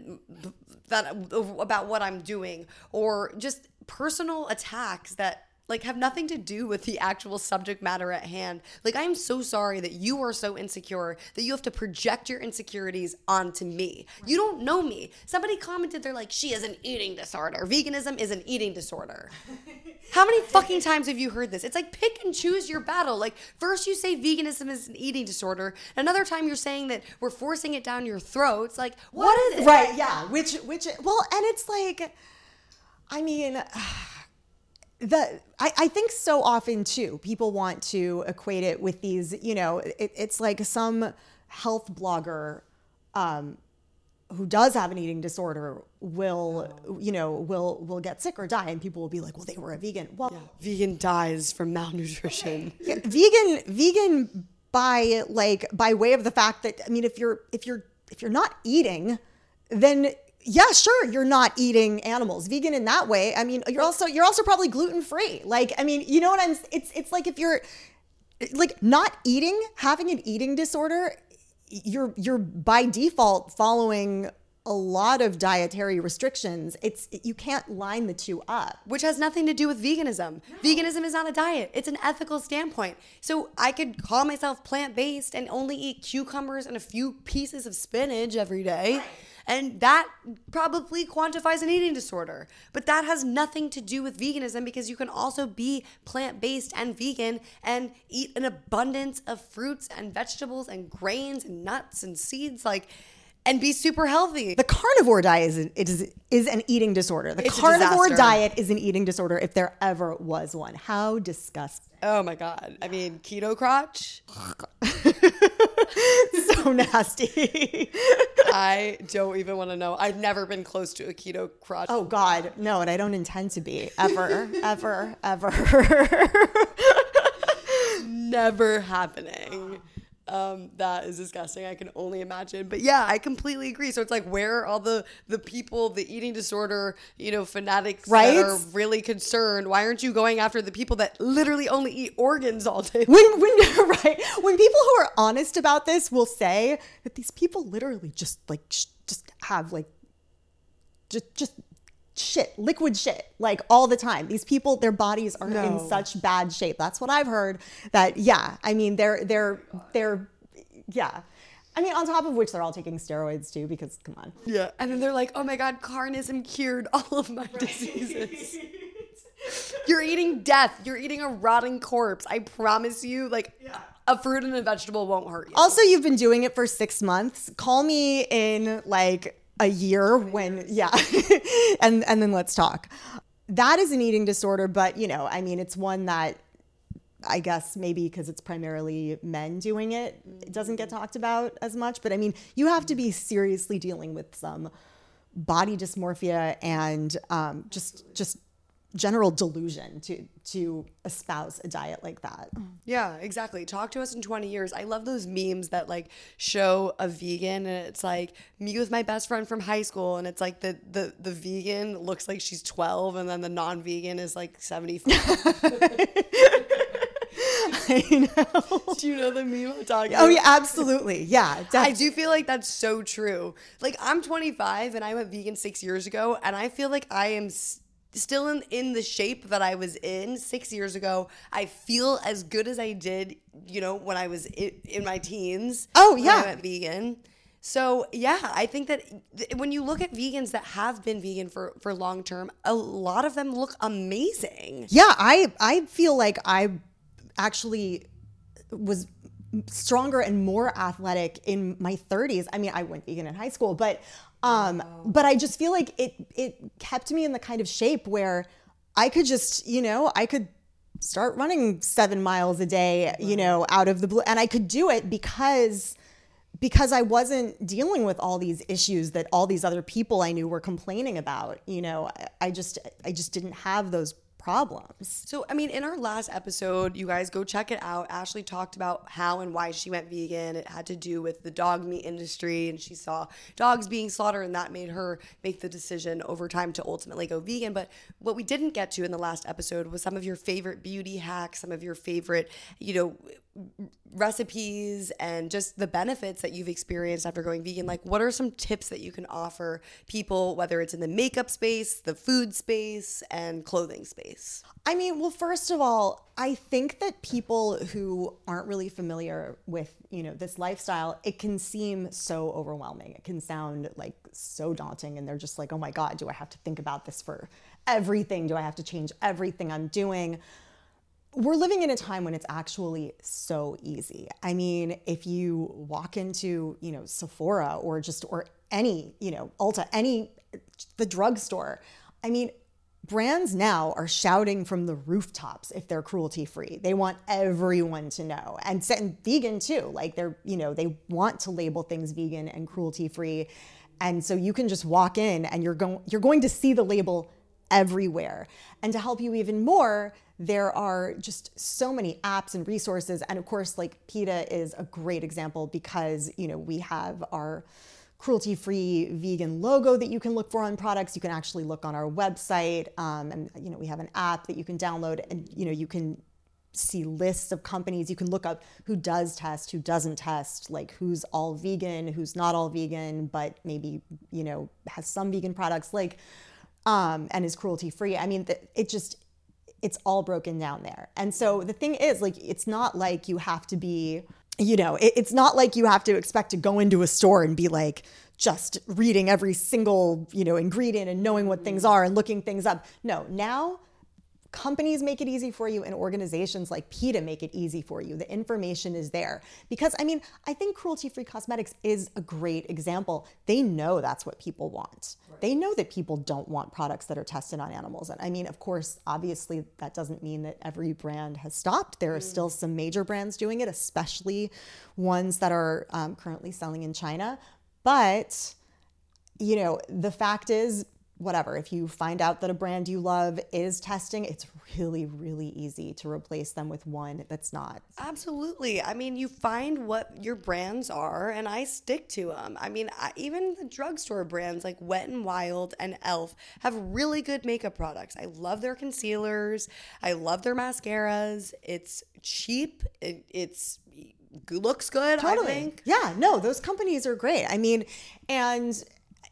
that about what I'm doing, or just personal attacks that like have nothing to do with the actual subject matter at hand. Like I am so sorry that you are so insecure that you have to project your insecurities onto me. You don't know me. Somebody commented they're like she has an eating disorder. Veganism is an eating disorder. How many fucking times have you heard this? It's like pick and choose your battle. Like first you say veganism is an eating disorder, another time you're saying that we're forcing it down your throat. It's Like what is it? right yeah which which well and it's like i mean the I, I think so often too people want to equate it with these you know it, it's like some health blogger um, who does have an eating disorder will you know will will get sick or die and people will be like well they were a vegan. Well Vegan dies from malnutrition. yeah, vegan vegan by like by way of the fact that i mean if you're if you're if you're not eating then yeah sure you're not eating animals. Vegan in that way i mean you're also you're also probably gluten free like i mean you know what i'm it's it's like if you're like not eating having an eating disorder you're you're by default following a lot of dietary restrictions. It's you can't line the two up. Which has nothing to do with veganism. Veganism is not a diet, it's an ethical standpoint. So I could call myself plant based and only eat cucumbers and a few pieces of spinach every day. And that probably quantifies an eating disorder. But that has nothing to do with veganism because you can also be plant based and vegan and eat an abundance of fruits and vegetables and grains and nuts and seeds. Like, and be super healthy. the carnivore diet is it is is an eating disorder. The It's carnivore diet is an eating disorder if there ever was one. How disgusting. Oh my God. I mean, keto crotch. so nasty. I don't even want to know. I've never been close to a keto crotch. oh God, no, and I don't intend to be ever, ever, ever. never happening. Um, that is disgusting. I can only imagine. But yeah, I completely agree. So it's like, where are all the the people, the eating disorder, you know, fanatics Right? that are really concerned? Why aren't you going after the people that literally only eat organs all day? when when right when people who are honest about this will say that these people literally just like just have like just just shit liquid shit like all the time these people their bodies are in such bad shape that's what i've heard that yeah i mean they're they're they're yeah i mean on top of which they're all taking steroids too because come on Yeah. And then they're like, oh my God, carnism cured all of my diseases. You're eating death. You're eating a rotting corpse. I promise you, like, a fruit and a vegetable won't hurt you. Also, you've been doing it for six months. Call me in like a year when, yeah, and and then let's talk. That is an eating disorder, but you know, I mean, it's one that I guess maybe because it's primarily men doing it, it doesn't get talked about as much. But I mean, you have to be seriously dealing with some body dysmorphia and um, just just general delusion to to espouse a diet like that. Yeah, exactly. Talk to us in 20 years. I love those memes that like show a vegan and it's like me with my best friend from high school and it's like the the the vegan looks like she's 12 and then the non-vegan is like 75. I know. Do you know the meme I'm talking Oh about? yeah, absolutely. Yeah, I do feel like that's so true. Like I'm 25 and I went vegan 6 years ago and I feel like I am s- still in in the shape that I was in 6 years ago. I feel as good as I did, you know, when I was in, in my teens. Oh, when yeah. I went vegan. So yeah, I think that th- when you look at vegans that have been vegan for for long term, a lot of them look amazing. Yeah, I I feel like I actually was stronger and more athletic in my 30s. I mean, I went vegan in high school, but um but I just feel like it it kept me in the kind of shape where I could just, you know, I could start running 7 miles a day, you know, out of the blue and I could do it because because I wasn't dealing with all these issues that all these other people I knew were complaining about. You know, I, I just I just didn't have those problems. So, I mean, in our last episode, you guys go check it out. Ashley talked about how and why she went vegan. It had to do with the dog meat industry, and she saw dogs being slaughtered, and that made her make the decision over time to ultimately go vegan. But what we didn't get to in the last episode was some of your favorite beauty hacks, some of your favorite, you know, recipes and just the benefits that you've experienced after going vegan like what are some tips that you can offer people whether it's in the makeup space the food space and clothing space I mean, well, first of all, I think that people who aren't really familiar with, you know, this lifestyle, it can seem so overwhelming. It can sound like so daunting and they're just like, "Oh my god, do I have to think about this for everything? Do I have to change everything I'm doing?" We're living in a time when it's actually so easy. I mean, if you walk into, you know, Sephora or just or any, you know, Ulta, any the drugstore, I mean, brands now are shouting from the rooftops if they're cruelty free. They want everyone to know. And, and vegan too. Like they're, you know, they want to label things vegan and cruelty free. And so you can just walk in and you're going you're going to see the label everywhere. And to help you even more, there are just so many apps and resources. And of course, like PETA is a great example because, you know, we have our cruelty free vegan logo that you can look for on products. You can actually look on our website. Um, and, you know, we have an app that you can download and, you know, you can see lists of companies. You can look up who does test, who doesn't test, like who's all vegan, who's not all vegan, but maybe, you know, has some vegan products. Like, um, and is cruelty free. I mean, it just it's all broken down there. And so the thing is, like, it's not like you have to be, you know, it, it's not like you have to expect to go into a store and be like just reading every single, you know, ingredient and knowing what things are and looking things up. No, now companies make it easy for you and organizations like PETA make it easy for you. The information is there. Because, I mean, I think cruelty free cosmetics is a great example. They know that's what people want. Right. They know that people don't want products that are tested on animals. And I mean, of course, obviously, that doesn't mean that every brand has stopped. There are mm. still some major brands doing it, especially ones that are um, currently selling in China. But, you know, the fact is, whatever, if you find out that a brand you love is testing, it's really, really easy to replace them with one that's not. Absolutely. I mean, you find what your brands are, and I stick to them. I mean, I, even the drugstore brands like Wet and Wild and Elf have really good makeup products. I love their concealers, I love their mascaras. It's cheap, it, it's looks good, totally. I think. Yeah, no, those companies are great. I mean, and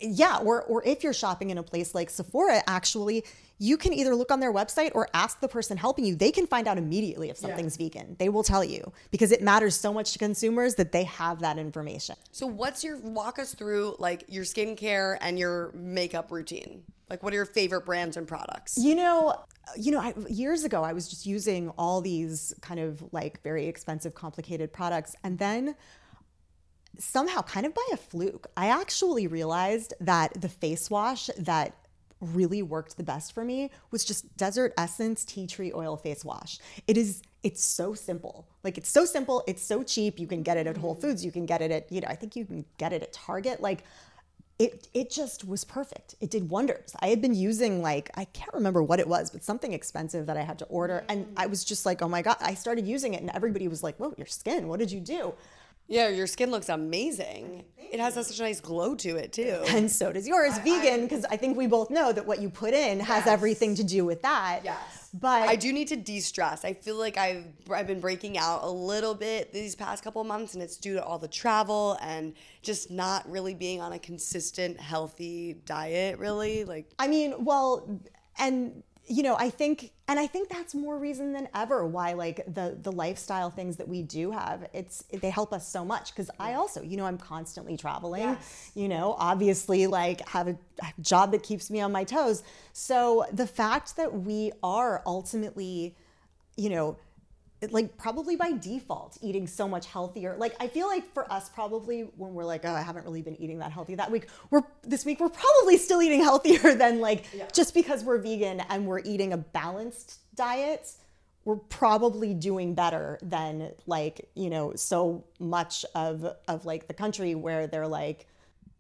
yeah, or or if you're shopping in a place like Sephora, actually, you can either look on their website or ask the person helping you. They can find out immediately if something's yeah. vegan. They will tell you because it matters so much to consumers that they have that information. So what's your walk us through like your skincare and your makeup routine? Like what are your favorite brands and products? You know, you know, I, years ago I was just using all these kind of like very expensive complicated products and then somehow, kind of by a fluke, I actually realized that the face wash that really worked the best for me was just Desert Essence Tea Tree Oil Face Wash. It is it's so simple. Like it's so simple, it's so cheap. You can get it at Whole mm-hmm. Foods, you can get it at, you know, I think you can get it at Target. Like it it just was perfect. It did wonders. I had been using like I can't remember what it was, but something expensive that I had to order and mm-hmm. I was just like, "Oh my god." I started using it and everybody was like, "Whoa, your skin. What did you do?" Yeah, your skin looks amazing. It has such a nice glow to it too. And so does yours, I, vegan, because I, I, think we both know that what you put in yes. has everything to do with that. Yes. But I do need to de-stress. I feel like I've I've been breaking out a little bit these past couple months, and it's due to all the travel and just not really being on a consistent, healthy diet. Really, like I mean, well, and you know, I think and I think that's more reason than ever why like the the lifestyle things that we do have, it's they help us so much. Because I also, you know, I'm constantly traveling. Yes. You know, obviously, like have a, have a job that keeps me on my toes. So the fact that we are ultimately, you know like probably by default eating so much healthier like i feel like for us probably when we're like oh i haven't really been eating that healthy that week we're this week we're probably still eating healthier than like Yeah. just because we're vegan and we're eating a balanced diet we're probably doing better than like you know so much of of like the country where they're like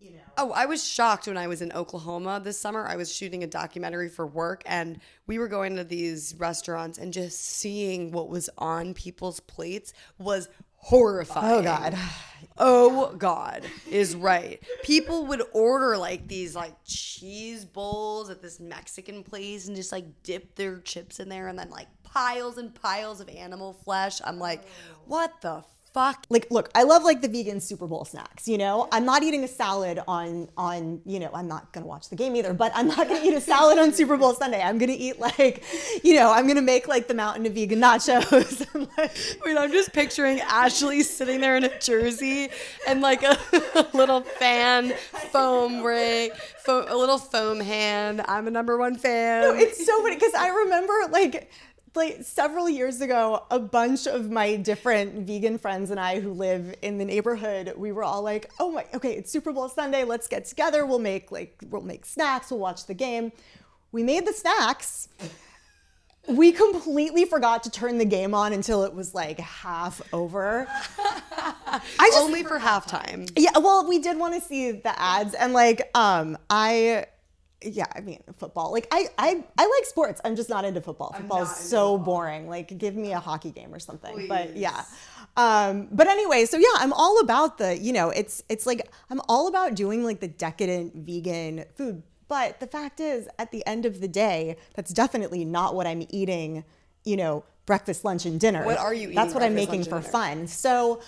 you know Oh, I was shocked when I was in Oklahoma this summer. I was shooting a documentary for work and we were going to these restaurants and just seeing what was on people's plates was horrifying. oh god Oh God is right. People would order like these like cheese bowls at this Mexican place and just like dip their chips in there and then like piles and piles of animal flesh. I'm like, oh. what the fuck? like look i love like the vegan super bowl snacks you know i'm not eating a salad on on you know i'm not gonna watch the game either but i'm not gonna eat a salad on super bowl sunday i'm gonna eat like you know i'm gonna make like the mountain of vegan nachos like, I mean, I'm just picturing Ashley sitting there in a jersey and like a, little fan foam ring, fo- a little foam hand. I'm a number one fan. it's so funny because i remember like like several years ago a bunch of my different vegan friends and i who live in the neighborhood we were all like oh my okay it's super bowl sunday let's get together we'll make like we'll make snacks we'll watch the game. We made the snacks. We completely forgot to turn the game on until it was like half over. I just Only for halftime. yeah, well, we did want to see the ads, and like, um, I, yeah, I mean, football. Like, I, I, I like sports. I'm just not into football. Football is so football. boring. Like, give me a hockey game or something. But yeah. Um, but anyway, so yeah, I'm all about the, you know, it's it's like I'm all about doing like the decadent vegan food. But the fact is, at the end of the day, that's definitely not what I'm eating. You know, breakfast, lunch, and dinner. What are you eating That's what I'm making for dinner? fun. So,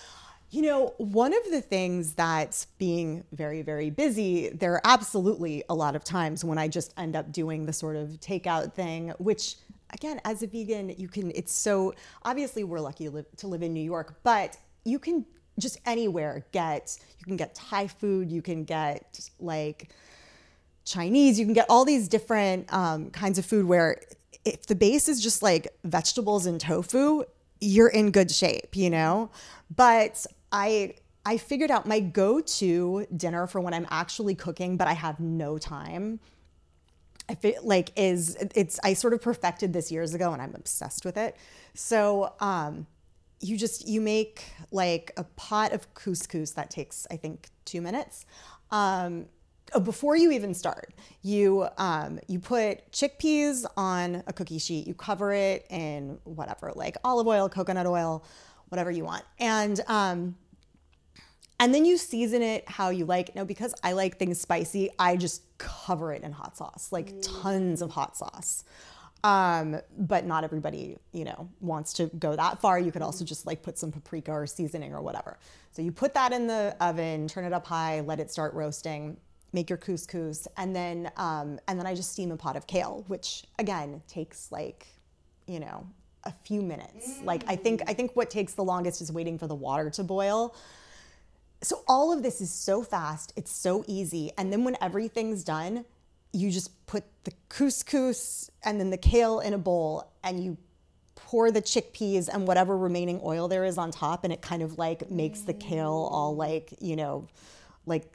you know, one of the things that's being very, very busy, there are absolutely a lot of times when I just end up doing the sort of takeout thing, which again, as a vegan, you can, it's so obviously we're lucky to live, to live in New York, but you can just anywhere get, you can get Thai food, you can get like, Chinese, you can get all these different um, kinds of food where if the base is just like vegetables and tofu, you're in good shape, you know? But I I figured out my go-to dinner for when I'm actually cooking, but I have no time. I feel like is it's I sort of perfected this years ago and I'm obsessed with it. So um you just you make like a pot of couscous that takes I think 2 minutes. Um oh, before you even start, you um, you put chickpeas on a cookie sheet. You cover it in whatever, like olive oil, coconut oil, whatever you want, and um, and then you season it how you like. Now, because I like things spicy, I just cover it in hot sauce, like tons of hot sauce. Um, but not everybody, you know, wants to go that far. You could also just like put some paprika or seasoning or whatever. So you put that in the oven, turn it up high, let it start roasting. Make your couscous, and then um, and then I just steam a pot of kale, which again takes like, you know, a few minutes. Like I think I think what takes the longest is waiting for the water to boil. So all of this is so fast, it's so easy. And then when everything's done, you just put the couscous and then the kale in a bowl and you pour the chickpeas and whatever remaining oil there is on top and it kind of like makes the kale all like, you know, like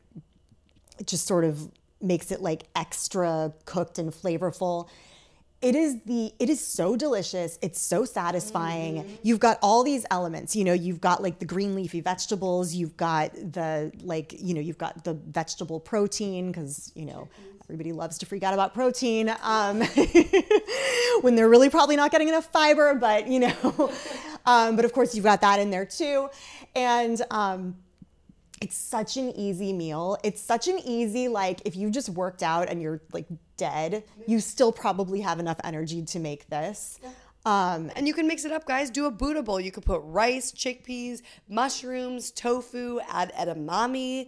it just sort of makes it like extra cooked and flavorful it is the it is so delicious. It's so satisfying. You've got all these elements you know you've got like the green leafy vegetables you've got the like you know you've got the vegetable protein because you know everybody loves to freak out about protein um, when they're really probably not getting enough fiber but you know um, but of course you've got that in there too. And um, it's such an easy meal. It's such an easy, like, if you just worked out and you're like dead, you still probably have enough energy to make this. Um, And you can mix it up, guys. Do a Buddha bowl. You could put rice, chickpeas, mushrooms, tofu, add edamame.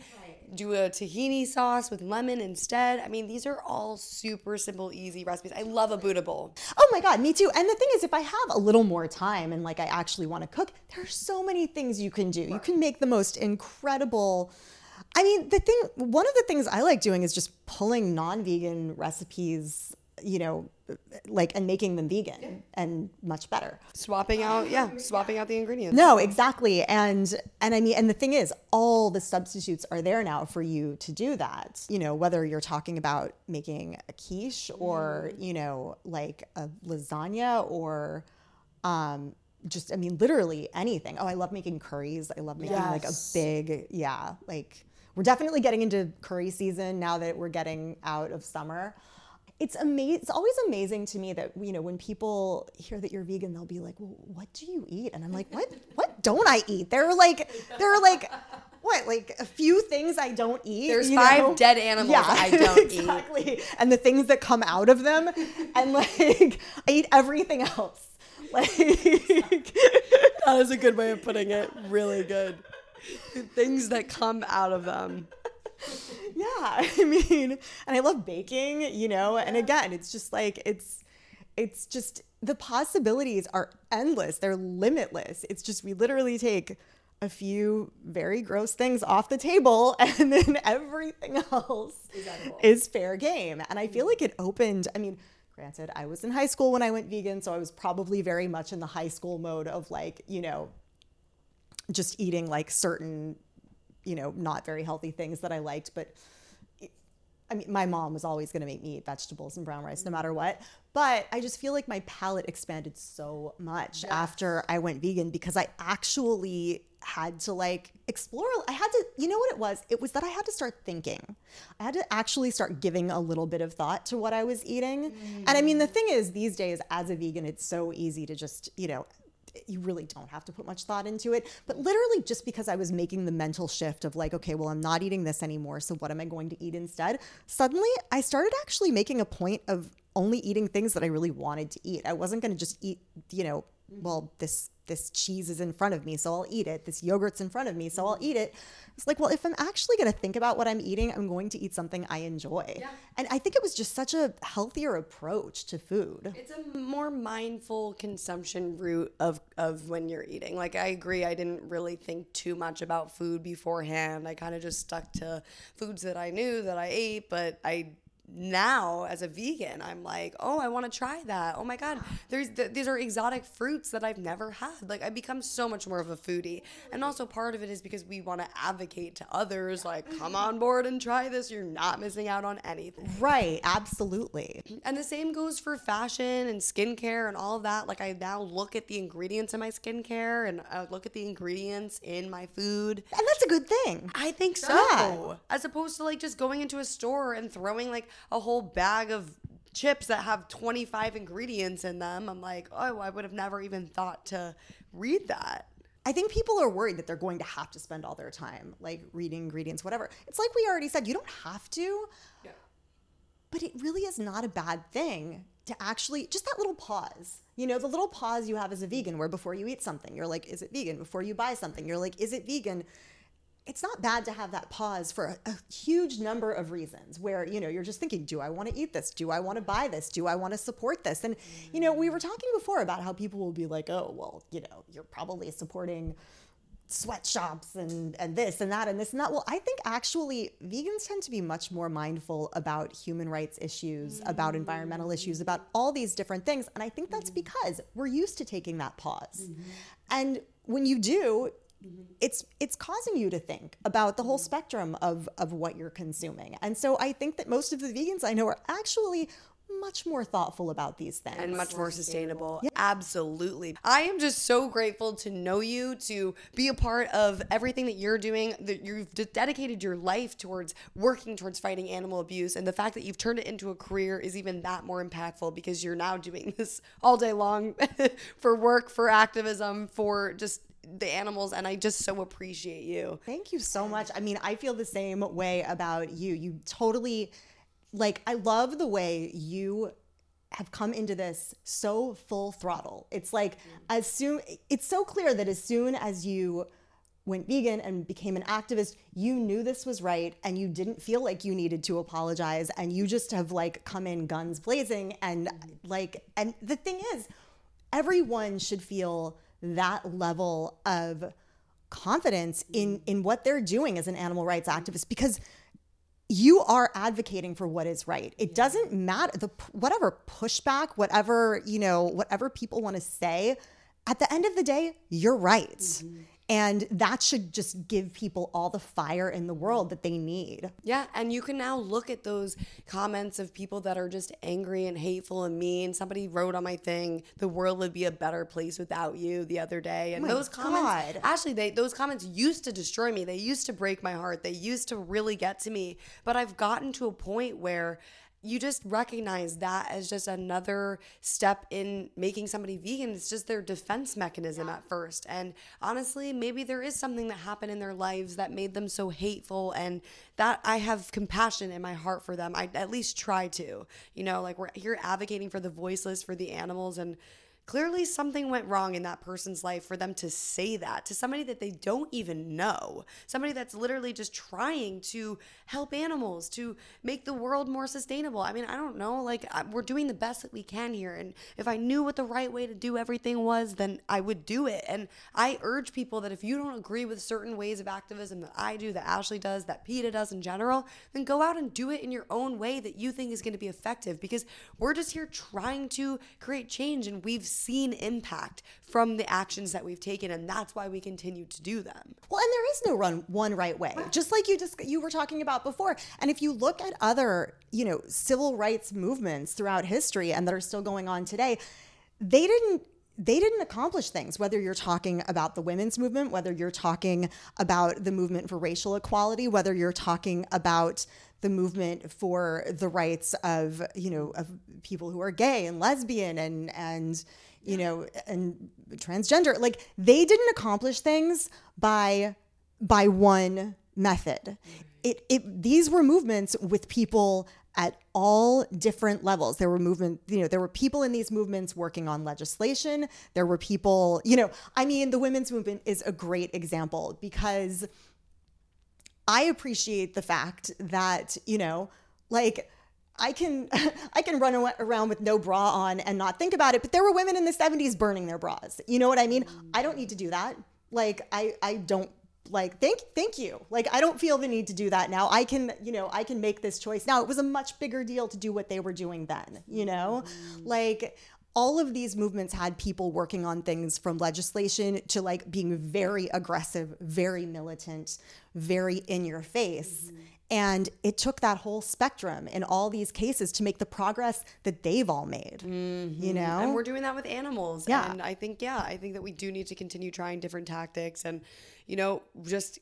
Do a tahini sauce with lemon instead. I mean, these are all super simple, easy recipes. I love a Buddha bowl. Oh my God, me too. And the thing is, if I have a little more time and like I actually want to cook, there are so many things you can do. You can make the most incredible. I mean, the thing, one of the things I like doing is just pulling non vegan recipes, you know, like, and making them vegan and much better. Swapping out, yeah, swapping out the ingredients. No, exactly. And and I mean and the thing is all the substitutes are there now for you to do that. You know, whether you're talking about making a quiche or, you know, like a lasagna or um just I mean literally anything. Oh, I love making curries. I love making like a big yeah, like we're definitely getting into curry season now that we're getting out of summer. It's amazing. It's always amazing to me that you know when people hear that you're vegan, they'll be like, "Well, what do you eat?" And I'm like, "What? What don't I eat?" There are like, there are like, what? Like a few things I don't eat. There's five know? dead animals I don't eat. exactly. And the things that come out of them, and like I eat everything else. Like, That is a good way of putting it. Really good. The things that come out of them. Yeah, I mean, and I love baking, you know, and again, it's just like it's it's just the possibilities are endless. They're limitless. It's just we literally take a few very gross things off the table and then everything else is fair game. And I feel mm-hmm. like it opened, I mean, granted, I was in high school when I went vegan, so I was probably very much in the high school mode of like, you know, just eating like certain you know, not very healthy things that I liked, but I mean, my mom was always going to make me eat vegetables and brown rice no matter what. But I just feel like my palate expanded so much after I went vegan because I actually had to like explore. I had to, you know what it was? It was that I had to start thinking. I had to actually start giving a little bit of thought to what I was eating. And I mean, the mm. thing is, these days, as a vegan, it's so easy to just, you know, you really don't have to put much thought into it. But literally, just because I was making the mental shift of like, okay, well, I'm not eating this anymore. So what am I going to eat instead? Suddenly, I started actually making a point of only eating things that I really wanted to eat. I wasn't going to just eat, you know, Mm-hmm. well, this this cheese is in front of me, so I'll eat it. This yogurt's in front of me, so I'll mm-hmm. eat it. It's like, well, if I'm actually going to think about what I'm eating, I'm going to eat something I enjoy. Yeah. And I think it was just such a healthier approach to food. It's a more mindful consumption route of, of when you're eating. Like, I agree, I didn't really think too much about food beforehand. I kind of just stuck to foods that I knew that I ate, but I now as a vegan i'm like oh i want to try that oh my god there's th- these are exotic fruits that i've never had like i become so much more of a foodie and also part of it is because we want to advocate to others like come on board and try this you're not missing out on anything Right, absolutely. and the same goes for fashion and skincare and all of that. Like I now look at the ingredients in my skincare and I look at the ingredients in my food. And that's a good thing. I think so. Yeah. As opposed to like just going into a store and throwing like a whole bag of chips that have 25 ingredients in them. I'm like, oh, I would have never even thought to read that. I think people are worried that they're going to have to spend all their time like reading ingredients, whatever. It's like we already said, you don't have to, Yeah. but it really is not a bad thing to actually just that little pause. You know, the little pause you have as a vegan where before you eat something, you're like, is it vegan? Before you buy something, you're like, is it vegan? It's not bad to have that pause for a, a huge number of reasons where, you know, you're just thinking, do I want to eat this? Do I want to buy this? Do I want to support this? And, you know, we were talking before about how people will be like, oh, well, you know, you're probably supporting sweatshops and and this and that and this and that. Well, I think actually vegans tend to be much more mindful about human rights issues, about environmental mm. issues, about all these different things. And I think that's mm. because we're used to taking that pause. Mm-hmm. And when you do, it's it's causing you to think about the whole mm-hmm. spectrum of of what you're consuming. And so I think that most of the vegans I know are actually much more thoughtful about these things. and much more sustainable. Absolutely. I am just so grateful to know you, to be a part of everything that you're doing. That you've dedicated your life towards working towards fighting animal abuse, and the fact that you've turned it into a career is even that more impactful because you're now doing this all day long for work, for activism, for just the animals, and I just so appreciate you. Thank you so much. I mean, I feel the same way about you. You totally like I love the way you have come into this so full throttle. It's like mm-hmm. as soon it's so clear that as soon as you went vegan and became an activist, you knew this was right and you didn't feel like you needed to apologize and you just have like come in guns blazing and mm-hmm. like and the thing is everyone should feel that level of confidence in in what they're doing as an animal rights activist because you are advocating for what is right. It doesn't matter the whatever pushback, whatever, you know, whatever people want to say, at the end of the day, you're right. Mm-hmm. And that should just give people all the fire in the world that they need. Yeah. And you can now look at those comments of people that are just angry and hateful and mean. Somebody wrote on my thing, the world would be a better place without you the other day. And oh those comments, God. actually, they, those comments used to destroy me. They used to break my heart. They used to really get to me. But I've gotten to a point where you just recognize that as just another step in making somebody vegan. It's just their defense mechanism yeah. at first. And honestly, maybe there is something that happened in their lives that made them so hateful and that I have compassion in my heart for them. I at least try to. You know, like we're here advocating for the voiceless, for the animals and clearly something went wrong in that person's life for them to say that to somebody that they don't even know. Somebody that's literally just trying to help animals to make the world more sustainable. I mean i don't know like we're doing the best that we can here and if i knew what the right way to do everything was then i would do it. And i urge people that if you don't agree with certain ways of activism that i do that ashley does that PETA does in general then go out and do it in your own way that you think is going to be effective because we're just here trying to create change and we've seen impact from the actions that we've taken and that's why we continue to do them. Well, and there is no run, one right way. Just like you just you were talking about before. And if you look at other, you know, civil rights movements throughout history and that are still going on today, they didn't they didn't accomplish things, whether you're talking about the women's movement, whether you're talking about the movement for racial equality, whether you're talking about the movement for the rights of, you know, of people who are gay and lesbian and and you know, and transgender. Like they didn't accomplish things by by one method. It, it these were movements with people at all different levels. There were movement, you know, there were people in these movements working on legislation. There were people, you know, I mean, the women's movement is a great example because I appreciate the fact that, you know, like I can I can run around with no bra on and not think about it. But there were women in the 70s burning their bras. You know what I mean? I don't need to do that. Like I I don't like thank thank you. Like I don't feel the need to do that now. I can, you know, I can make this choice. Now it was a much bigger deal to do what they were doing then, you know? Mm. Like all of these movements had people working on things from legislation to like being very aggressive, very militant, very in your face. Mm-hmm. And it took that whole spectrum in all these cases to make the progress that they've all made. Mm-hmm. You know? And we're doing that with animals. Yeah. And I think, yeah, I think that we do need to continue trying different tactics and, you know, just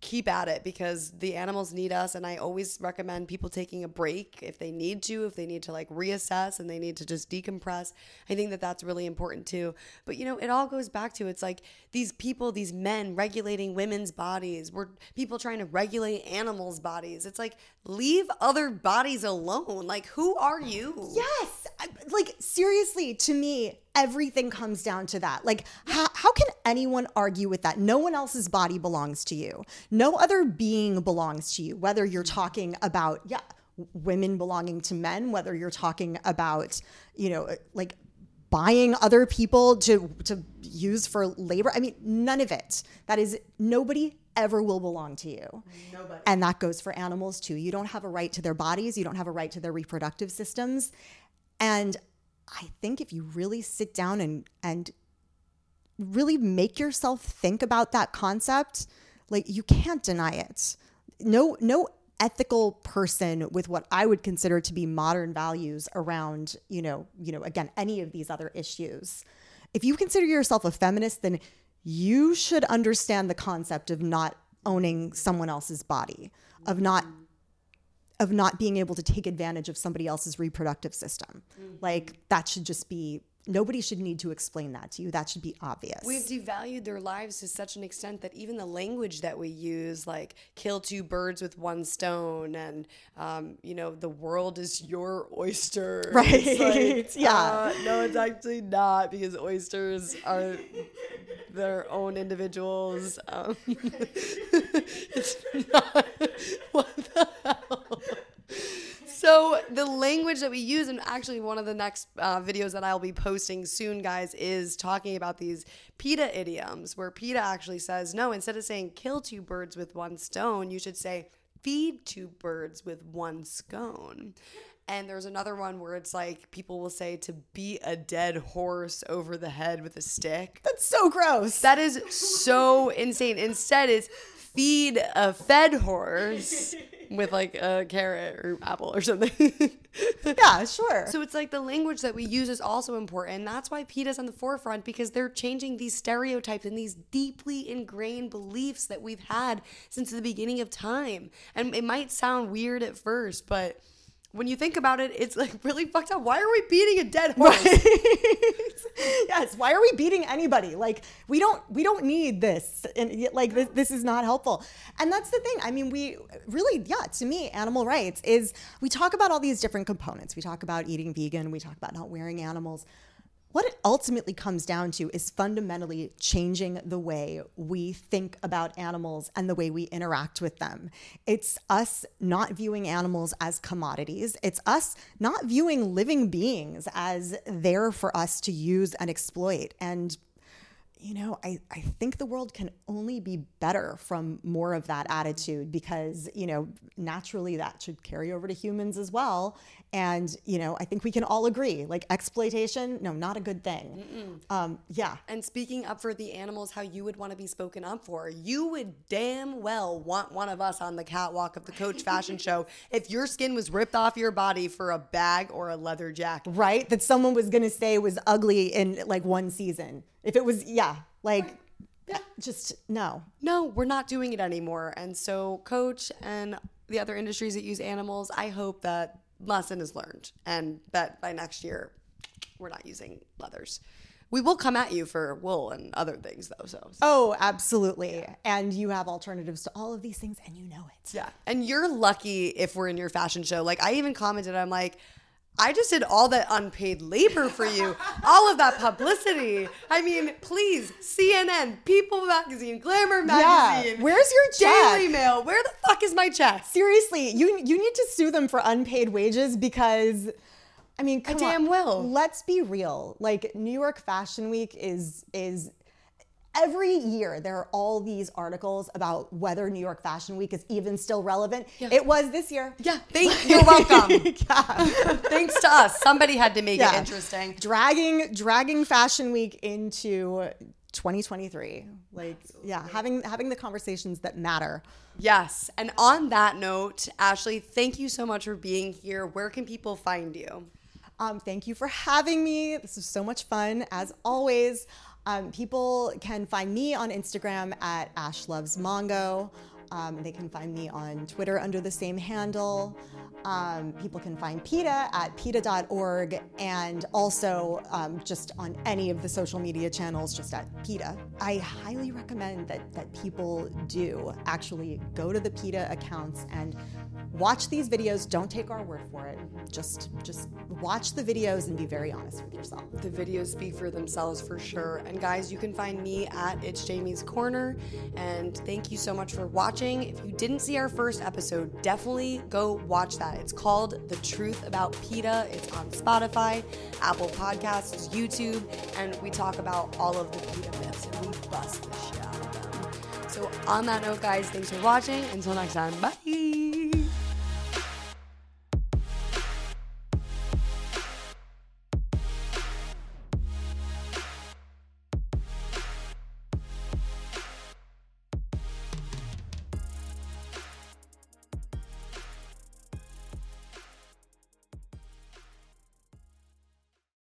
keep at it because the animals need us and i always recommend people taking a break if they need to if they need to like reassess and they need to just decompress. I think that that's really important too. But you know it all goes back to it's like these people these men regulating women's bodies we're people trying to regulate animals bodies. It's like leave other bodies alone. Like who are you? Yes. I, like seriously to me everything comes down to that. Like, how, how can anyone argue with that? No one else's body belongs to you. No other being belongs to you, whether you're talking about, yeah, women belonging to men, whether you're talking about, you know, like buying other people to to use for labor. I mean, none of it. That is nobody ever will belong to you. Nobody. And that goes for animals too. You don't have a right to their bodies, you don't have a right to their reproductive systems. And I think if you really sit down and and really make yourself think about that concept, like you can't deny it. No no ethical person with what I would consider to be modern values around, you know, you know, again, any of these other issues. If you consider yourself a feminist, then you should understand the concept of not owning someone else's body, of not mm-hmm. Of not being able to take advantage of somebody else's reproductive system. Mm-hmm. Like that should just be nobody should need to explain that to you. That should be obvious. We've devalued their lives to such an extent that even the language that we use, like kill two birds with one stone, and um, you know, the world is your oyster. Right. Like, Yeah. uh, no, it's actually not because oysters are their own individuals. Um, it's not. What the? So the language that we use, and actually one of the next uh, videos that I'll be posting soon, guys, is talking about these PETA idioms, where PETA actually says, no, instead of saying kill two birds with one stone, you should say feed two birds with one scone. And there's another one where it's like people will say to beat a dead horse over the head with a stick. That's so gross. That is so insane. Instead, it's feed a fed horse with like a carrot or apple or something. yeah, sure. so it's like the language that we use is also important. That's why PETA's on the forefront because they're changing these stereotypes and these deeply ingrained beliefs that we've had since the beginning of time. And it might sound weird at first, but when you think about it, it's like really fucked up. Why are we beating a dead horse? yes. Why are we beating anybody? Like we don't we don't need this, and like this, this is not helpful. And that's the thing. I mean, we really, yeah. To me, animal rights is we talk about all these different components. We talk about eating vegan. We talk about not wearing animals. What it ultimately comes down to is fundamentally changing the way we think about animals and the way we interact with them. It's us not viewing animals as commodities. It's us not viewing living beings as there for us to use and exploit. And you know, I, I think the world can only be better from more of that attitude because, you know, naturally that should carry over to humans as well. And, you know, I think we can all agree like exploitation, no, not a good thing. Um, yeah. and speaking up for the animals how you would want to be spoken up for. You would damn well want one of us on the catwalk of the Coach Fashion Show if your skin was ripped off your body for a bag or a leather jacket. Right? That someone was going to say was ugly in like one season. If it was, yeah, like, just no. No, we're not doing it anymore. And so, Coach and the other industries that use animals, I hope that lesson is learned and that by next year we're not using leathers. We will come at you for wool and other things though. So, Oh, absolutely. And you have alternatives to all of these things and you know it. Yeah. And you're lucky if we're in your fashion show. Like I even commented, I'm like, I just did all that unpaid labor for you, all of that publicity. I mean, please, CNN, People Magazine, Glamour Magazine. Yeah. Where's your check? Daily Mail? Where the fuck is my check? Seriously, you you need to sue them for unpaid wages because I mean, come damn on. will. Let's be real. Like New York Fashion Week is is every year there are all these articles about whether New York Fashion Week is even still relevant. It was this year. Yeah, thank you're welcome. Yeah. Thanks to us, somebody had to make Yeah. it interesting. dragging dragging Fashion Week into 2023. Like, yeah, having having the conversations that matter. Yes. And on that note, Ashley, thank you so much for being here. Where can people find you? Um, thank you for having me. This was so much fun, as always. Um, people can find me on Instagram at Ash Loves Mongo. Um, they can find me on Twitter under the same handle. Um, people can find PETA at PETA.org and also um, just on any of the social media channels, just at PETA. I highly recommend that, that people do actually go to the PETA accounts and watch these videos. Don't take our word for it. Just, just watch the videos and be very honest with yourself. The videos speak for themselves for sure. And guys, you can find me at It's Jamie's Corner. And thank you so much for watching. If you didn't see our first episode, definitely go watch that. It's called The Truth About PETA. It's on Spotify, Apple Podcasts, YouTube, and we talk about all of the PETA myths and we bust the shit out of them. So on that note, guys, thanks for watching. Until next time, bye.